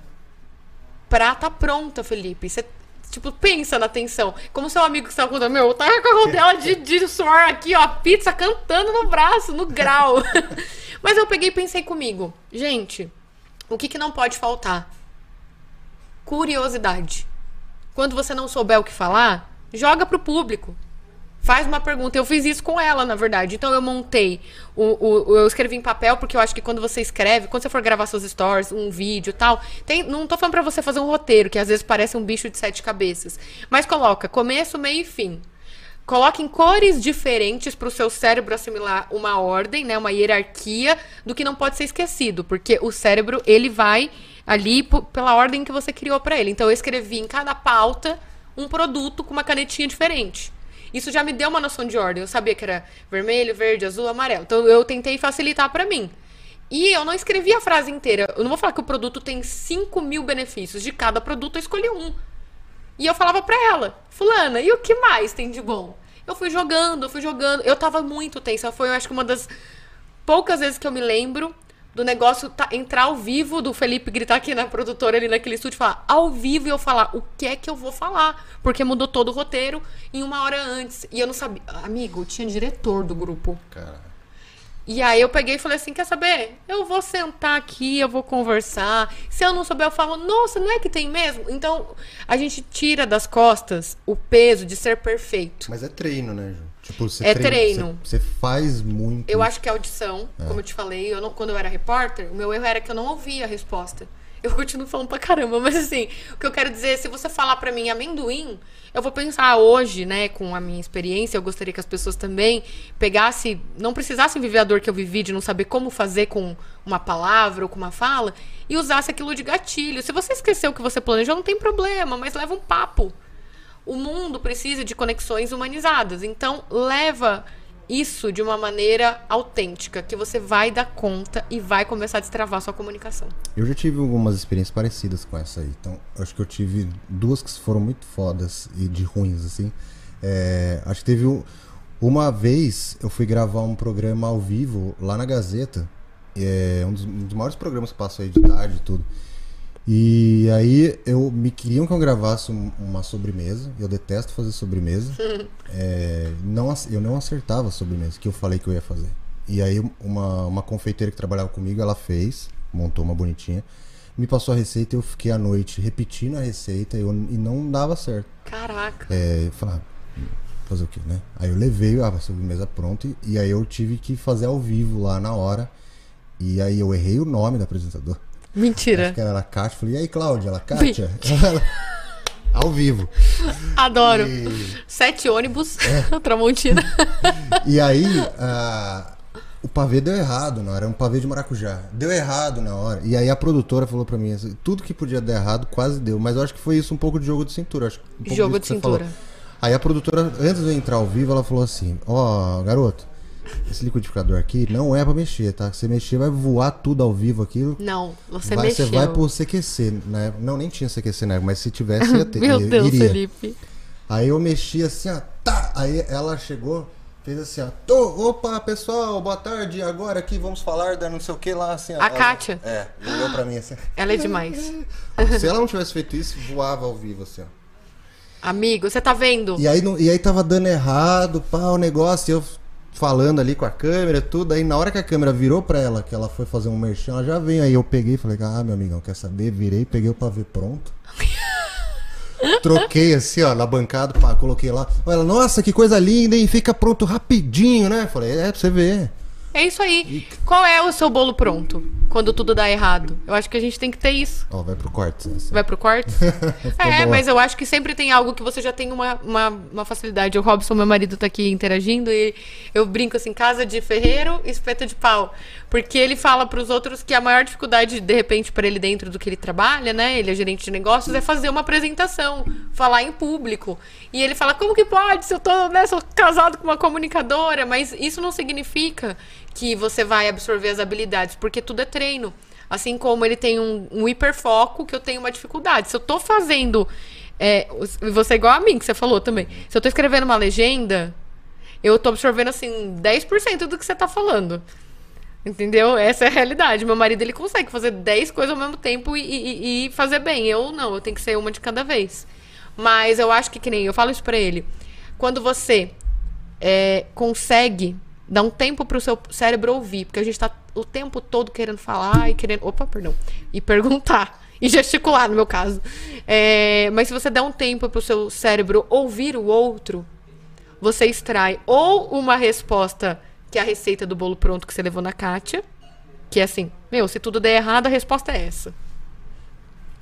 pra tá pronta, Felipe. Você, tipo, pensa na tensão. Como seu amigo que estava contando, meu, eu tava com a rodela de, de suor aqui, ó, pizza cantando no braço, no grau. *laughs* Mas eu peguei e pensei comigo, gente, o que, que não pode faltar? Curiosidade. Quando você não souber o que falar, joga pro público. Faz uma pergunta. Eu fiz isso com ela, na verdade. Então eu montei. O, o- eu escrevi em papel, porque eu acho que quando você escreve, quando você for gravar seus stories, um vídeo tal, tem, não tô falando pra você fazer um roteiro, que às vezes parece um bicho de sete cabeças. Mas coloca começo, meio e fim. Coloque em cores diferentes para o seu cérebro assimilar uma ordem, né, uma hierarquia do que não pode ser esquecido, porque o cérebro ele vai ali pela ordem que você criou para ele. Então eu escrevi em cada pauta um produto com uma canetinha diferente. Isso já me deu uma noção de ordem. Eu sabia que era vermelho, verde, azul, amarelo. Então eu tentei facilitar para mim. E eu não escrevi a frase inteira. Eu não vou falar que o produto tem 5 mil benefícios. De cada produto eu escolhi um. E eu falava pra ela, fulana, e o que mais tem de bom? Eu fui jogando, eu fui jogando. Eu tava muito tensa. Foi, eu acho que uma das poucas vezes que eu me lembro do negócio tá- entrar ao vivo, do Felipe gritar aqui na produtora, ali naquele estúdio, falar ao vivo e eu falar o que é que eu vou falar. Porque mudou todo o roteiro em uma hora antes. E eu não sabia. Amigo, tinha diretor do grupo. Cara. E aí eu peguei e falei assim, quer saber? Eu vou sentar aqui, eu vou conversar. Se eu não souber, eu falo, nossa, não é que tem mesmo? Então, a gente tira das costas o peso de ser perfeito. Mas é treino, né, Ju? Tipo, você É treino. Você, você faz muito. Eu acho que a audição, como eu te falei, eu não- quando eu era repórter, o meu erro era que eu não ouvia a resposta. Eu *laughs* continuo falando pra caramba, mas assim, o que eu quero dizer, se você falar pra mim amendoim, eu vou pensar hoje, né, com a minha experiência, eu gostaria que as pessoas também pegassem, não precisassem viver a dor que eu vivi de não saber como fazer com uma palavra ou com uma fala, e usasse aquilo de gatilho. Se você esqueceu o que você planejou, não tem problema, mas leva um papo. O mundo precisa de conexões humanizadas. Então, leva isso de uma maneira autêntica, que você vai dar conta e vai começar a destravar sua comunicação. Eu já tive algumas experiências parecidas com essa aí. Então, acho que eu tive duas que foram muito fodas e de ruins, assim. É, acho que teve um- uma vez eu fui gravar um programa ao vivo lá na Gazeta. É um dos, um dos maiores programas que passou aí de tarde e tudo. E aí eu me queriam que eu gravasse um- uma sobremesa. Eu detesto fazer sobremesa. *laughs* É, não, eu não acertava a sobremesa que eu falei que eu ia fazer. E aí uma, uma confeiteira que trabalhava comigo, ela fez, montou uma bonitinha, me passou a receita e eu fiquei à noite repetindo a receita e, eu- e não dava certo. Caraca. É, eu falava, "Hum, fazer o quê, né? Aí eu levei a sobremesa pronta e, e aí eu tive que fazer ao vivo lá na hora. E aí eu errei o nome da apresentadora. Mentira. Acho que era a Kátia. Falei, e aí, Cláudia? Ela, Kátia? Ela, *laughs* ao vivo. Adoro. E- Sete ônibus, É. *laughs* Tramontina. *laughs* E aí, o pavê deu errado na hora, era um pavê de maracujá. Deu errado na hora. E aí a produtora falou pra mim, assim, tudo que podia dar errado quase deu. Mas eu acho que foi isso um pouco de jogo de cintura. Acho um Jogo de você falou. cintura. Aí a produtora, antes de eu entrar ao vivo, ela falou assim, ó, garoto, esse liquidificador aqui não é pra mexer, tá? Se você mexer, vai voar tudo ao vivo aquilo. Não, você vai, mexeu. Você vai pro CQC, né? Não, nem tinha CQC, né? Mas se tivesse, ia *laughs* ter. Meu ia- Deus, iria. Felipe. Aí eu mexi assim, ó, tá! Aí ela chegou, fez assim, ó, Tô, opa, pessoal, boa tarde, agora aqui vamos falar da não sei o que lá, assim. A Ela- Kátia. É, olhou pra mim assim. Ela é demais. *laughs* Se ela não tivesse feito isso, voava ao vivo, assim, ó. Amigo, você tá vendo? E aí, não- e aí tava dando errado, pá, o negócio, e eu falando ali com a câmera, tudo. Aí na hora que a câmera virou pra ela, que ela foi fazer um merchan, ela já veio. Aí eu peguei e falei, ah, meu amigão, quer saber? Virei, peguei o pavê pronto. *laughs* Troquei assim, ó, na bancada, pá, coloquei lá. Ela, nossa, que coisa linda, hein? Fica pronto rapidinho, né? Falei, é, pra você ver. É isso aí. Qual é o seu bolo pronto? quando tudo dá errado. Eu acho que a gente tem que ter isso. Ó, vai pro corte. Né? Vai pro *laughs* corte? é, mas eu acho que sempre tem algo que você já tem uma, uma, uma, facilidade. O Robson, meu marido, tá aqui interagindo e eu brinco assim, casa de ferreiro, espeta de pau. Porque ele fala pros outros que a maior dificuldade, de repente, para ele dentro do que ele trabalha, né? Ele é gerente de negócios, é fazer uma apresentação, falar em público. E ele fala, como que pode? Se eu tô, né, sou casado com uma comunicadora, mas isso não significa que você vai absorver as habilidades, porque tudo é treino. Assim como ele tem um, um hiperfoco que eu tenho uma dificuldade. Se eu tô fazendo. É, você é igual a mim, que você falou também. Se eu tô escrevendo uma legenda, eu tô absorvendo assim 10% do que você tá falando. Entendeu? Essa é a realidade. Meu marido ele consegue fazer 10 coisas ao mesmo tempo e, e, e, fazer bem. Eu não, eu tenho que ser uma de cada vez. Mas eu acho que, que nem eu falo isso pra ele. Quando você é, consegue Dá um tempo pro seu cérebro ouvir, porque a gente tá o tempo todo querendo falar e querendo. Opa, perdão. E perguntar. E gesticular, no meu caso. É, mas se você der um tempo pro seu cérebro ouvir o outro, você extrai ou uma resposta que é a receita do bolo pronto que você levou na Kátia, que é assim, meu, se tudo der errado, a resposta é essa.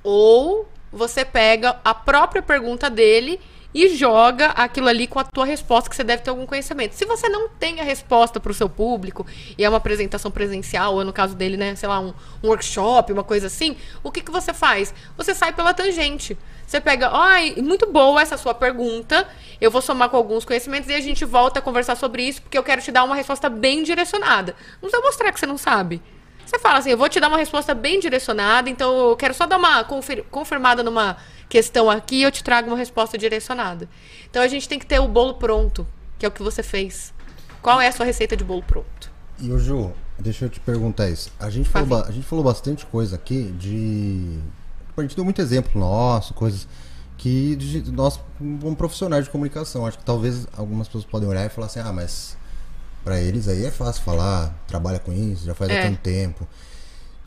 Ou você pega a própria pergunta dele e joga aquilo ali com a tua resposta, que você deve ter algum conhecimento. Se você não tem a resposta para o seu público, e é uma apresentação presencial, ou no caso dele, né, sei lá, um, um workshop, uma coisa assim, o que, que você faz? Você sai pela tangente. Você pega, ai, muito boa essa sua pergunta, eu vou somar com alguns conhecimentos e a gente volta a conversar sobre isso, porque eu quero te dar uma resposta bem direcionada. Não precisa mostrar que você não sabe. Você fala assim, eu vou te dar uma resposta bem direcionada, então eu quero só dar uma confir confirmada numa questão aqui, eu te trago uma resposta direcionada. Então a gente tem que ter o bolo pronto, que é o que você fez. Qual é a sua receita de bolo pronto? E o Ju, deixa eu te perguntar isso. A gente, falou, a gente falou bastante coisa aqui de. A gente deu muito exemplo nosso, coisas que de, nós, como profissionais de comunicação, acho que talvez algumas pessoas podem olhar e falar assim: ah, mas para eles aí é fácil falar, trabalha com isso, já faz é. há tanto tempo.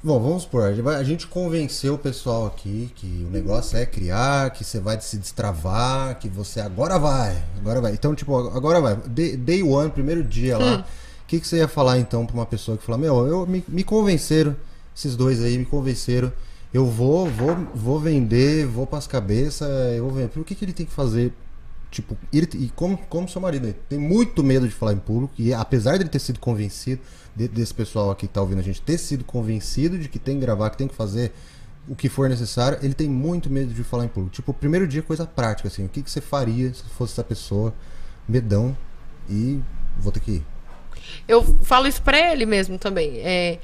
Bom, vamos supor, a gente convenceu o pessoal aqui que o negócio é criar, que você vai se destravar, que você agora vai, agora vai. Então, tipo, agora vai. Day one, primeiro dia lá. Hum. O hum. que, que você ia falar então pra uma pessoa que fala, meu, eu me, me convenceram, esses dois aí me convenceram, eu vou, vou, vou vender, vou pras cabeças, eu vou vender. O que, que ele tem que fazer tipo, ele, e como, como seu marido, ele tem muito medo de falar em público, e apesar dele ter sido convencido, de, desse pessoal aqui que tá ouvindo a gente, ter sido convencido de que tem que gravar, que tem que fazer o que for necessário, ele tem muito medo de falar em público. Tipo, o primeiro dia, coisa prática, assim, o que, que você faria se fosse essa pessoa, medão, e vou ter que ir. Eu falo isso pra ele mesmo também. É,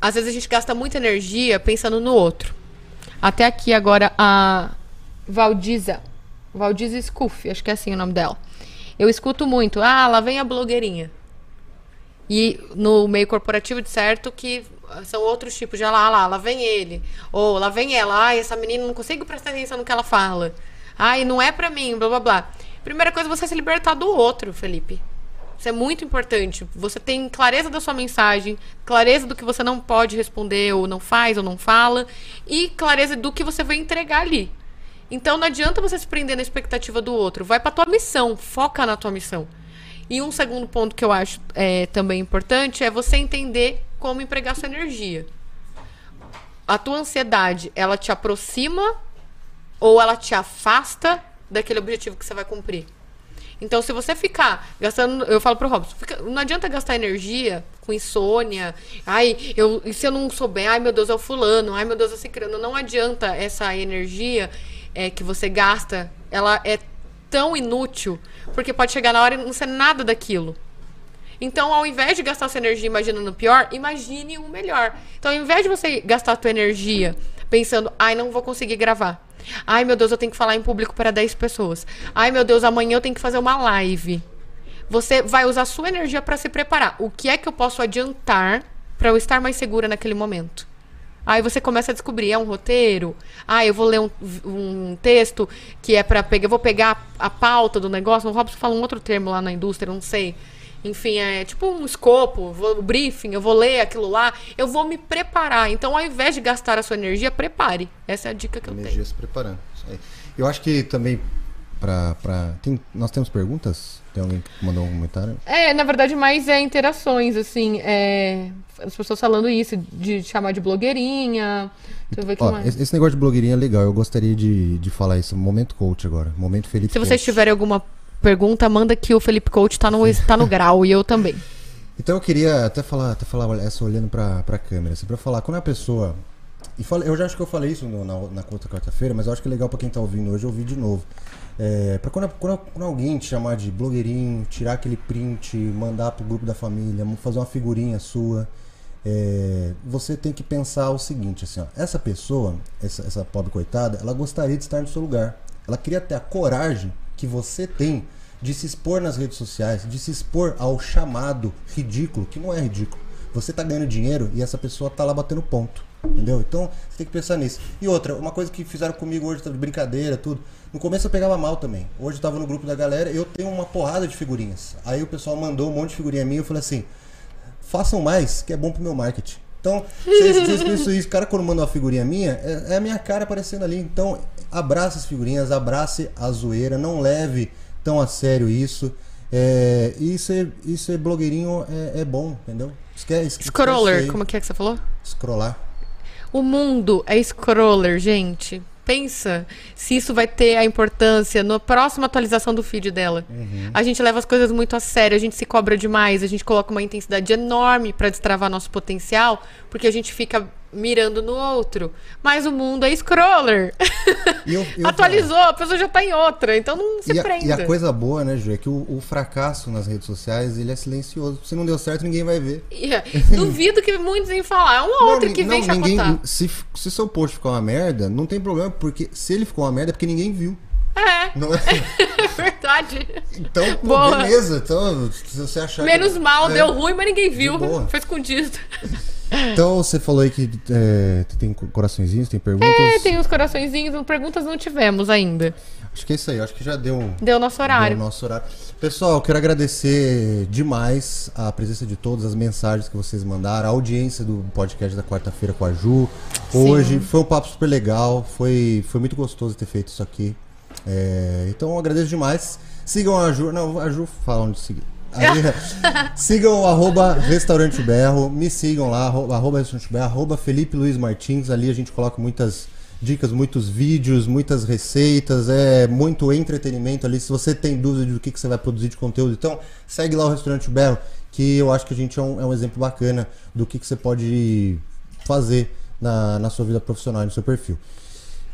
às vezes a gente gasta muita energia pensando no outro. Até aqui agora a Valdiza Valdiz Scuff, acho que é assim o nome dela. Eu escuto muito, ah, lá vem a blogueirinha. E no meio corporativo, de certo, que são outros tipos de, ah lá, lá, lá vem ele. Ou lá vem ela, ah, essa menina não consigo prestar atenção no que ela fala. Ai, não é pra mim, blá blá blá. Primeira coisa, você se libertar do outro, Felipe. Isso é muito importante. Você tem clareza da sua mensagem, clareza do que você não pode responder, ou não faz, ou não fala, e clareza do que você vai entregar ali. Então não adianta você se prender na expectativa do outro. Vai pra tua missão, foca na tua missão. E um segundo ponto que eu acho é, também importante é você entender como empregar sua energia. A tua ansiedade, ela te aproxima ou ela te afasta daquele objetivo que você vai cumprir? Então, se você ficar gastando. Eu falo pro Robson, fica, não adianta gastar energia com insônia. Ai, eu, e se eu não souber? Ai, meu Deus, é o fulano. Ai, meu Deus, é o ciclano. Não adianta essa energia é, que você gasta, ela é tão inútil, porque pode chegar na hora e não ser nada daquilo. Então, ao invés de gastar sua energia imaginando o pior, imagine o melhor. Então, ao invés de você gastar a sua energia pensando, ai, não vou conseguir gravar. Ai, meu Deus, eu tenho que falar em público para 10 pessoas. Ai, meu Deus, amanhã eu tenho que fazer uma live. Você vai usar sua energia para se preparar. O que é que eu posso adiantar para eu estar mais segura naquele momento? Aí você começa a descobrir, é um roteiro? Ah, eu vou ler um, um texto que é para pegar, eu vou pegar a pauta do negócio. O Robson fala um outro termo lá na indústria, não sei. Enfim, é tipo um escopo, vou, um briefing, eu vou ler aquilo lá, eu vou me preparar. Então, ao invés de gastar a sua energia, prepare. Essa é a dica que energia eu tenho. Energia se preparando. Eu acho que também pra, pra... Tem, nós temos perguntas? Tem alguém que mandou um comentário? É, na verdade, mais é interações, assim. É, as pessoas falando isso, de chamar de blogueirinha. Deixa eu ver o que Ó, mais. esse, negócio de blogueirinha é legal. Eu gostaria de, de falar isso. Momento coach agora. Momento Felipe Se vocês Coach. tiverem alguma pergunta, manda que o Felipe Coach tá no, tá no *laughs* grau e eu também. Então eu queria até falar, até falar essa olhando pra, pra câmera, assim, pra falar, quando a pessoa. E falei, eu já acho que eu falei isso no- na, na outra quarta-feira, mas eu acho que é legal pra quem tá ouvindo hoje ouvir de novo. É, pra quando, quando, quando alguém te chamar de blogueirinho, tirar aquele print, mandar pro grupo da família, fazer uma figurinha sua, é, você tem que pensar o seguinte, assim, ó, essa pessoa, essa, essa pobre coitada, ela gostaria de estar no seu lugar. Ela queria ter a coragem que você tem de se expor nas redes sociais, de se expor ao chamado ridículo, que não é ridículo. Você tá ganhando dinheiro e essa pessoa tá lá batendo ponto. Entendeu? Então você tem que pensar nisso. E outra, uma coisa que fizeram comigo hoje, de brincadeira, tudo. No começo eu pegava mal também. Hoje eu tava no grupo da galera eu tenho uma porrada de figurinhas. Aí o pessoal mandou um monte de figurinha minha e eu falei assim: façam mais, que é bom pro meu marketing. Então, vocês, vocês pensam isso, o cara quando manda uma figurinha minha, é, é a minha cara aparecendo ali. Então, abraça as figurinhas, abrace a zoeira, não leve tão a sério isso. É, e ser, e ser blogueirinho é, é bom, entendeu? Esquece, esquece Scroller, como que é que você falou? Scrollar. O mundo é scroller, gente. Pensa se isso vai ter a importância na próxima atualização do feed dela. A gente leva as coisas muito a sério, a gente se cobra demais, a gente coloca uma intensidade enorme pra destravar nosso potencial, porque a gente fica mirando no outro. Mas o mundo é scroller. Eu- eu- *laughs* Atualizou, a pessoa já tá em outra, então não se E a, prenda. e a coisa boa, né, Ju, é que o, o fracasso nas redes sociais, ele é silencioso. Se não deu certo, ninguém vai ver. E, é, Duvido que muitos vêm falar. É um ou outro que vem ninguém, chacotar. se, se seu post ficou uma merda, não tem problema, porque se ele ficou uma merda é porque ninguém viu. É, Não é? *laughs* é verdade. Então, pô, Boa. beleza. Então, se você achar que- Menos mal, É. deu ruim, mas ninguém viu. Foi escondido. *laughs* Então, você falou aí que é, tem coraçõezinhos, tem perguntas. É, tem uns coraçõezinhos, perguntas não tivemos ainda. Acho que é isso aí. Acho que já deu, Deu nosso horário. deu o nosso horário. Pessoal, quero agradecer demais a presença de todos, as mensagens que vocês mandaram, a audiência do podcast da quarta-feira com a Ju. Hoje foi um papo super legal, foi, foi muito gostoso ter feito isso aqui. É, então eu agradeço demais. Sigam a Ju. Não, a Ju fala onde seguir. Aí, *laughs* *laughs* sigam o arroba Restaurante Berro, me sigam lá, arroba, Restaurante Berro, arroba Felipe Luiz Martins, ali a gente coloca muitas dicas, muitos vídeos, muitas receitas, é muito entretenimento ali. Se você tem dúvida do que, que você vai produzir de conteúdo, então segue lá o Restaurante Berro, que eu acho que a gente é um, é um exemplo bacana do que, que você pode fazer na, na sua vida profissional, e no seu perfil.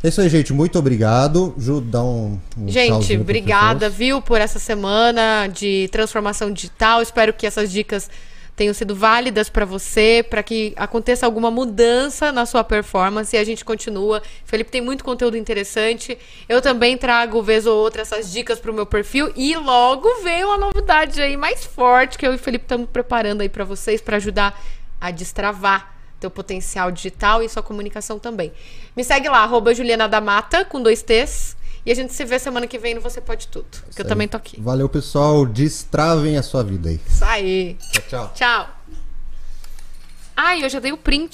É isso aí, gente. Muito obrigado. Ju, dá um, um Gente, obrigada, viu, por essa semana de transformação digital. Espero que essas dicas tenham sido válidas para você, para que aconteça alguma mudança na sua performance e a gente continua. Felipe tem muito conteúdo interessante. Eu também trago vez ou outra essas dicas pro meu perfil e logo vem uma novidade aí mais forte que eu e o Felipe estamos preparando aí para vocês para ajudar a destravar teu potencial digital e sua comunicação também. Me segue lá, arroba Juliana da Mata, com dois T's. E a gente se vê semana que vem no Você Pode Tudo. Que eu aí. também tô aqui. Valeu, pessoal. Destravem a sua vida aí. Isso aí. Tchau, tchau. Tchau. Ai, eu já dei o print.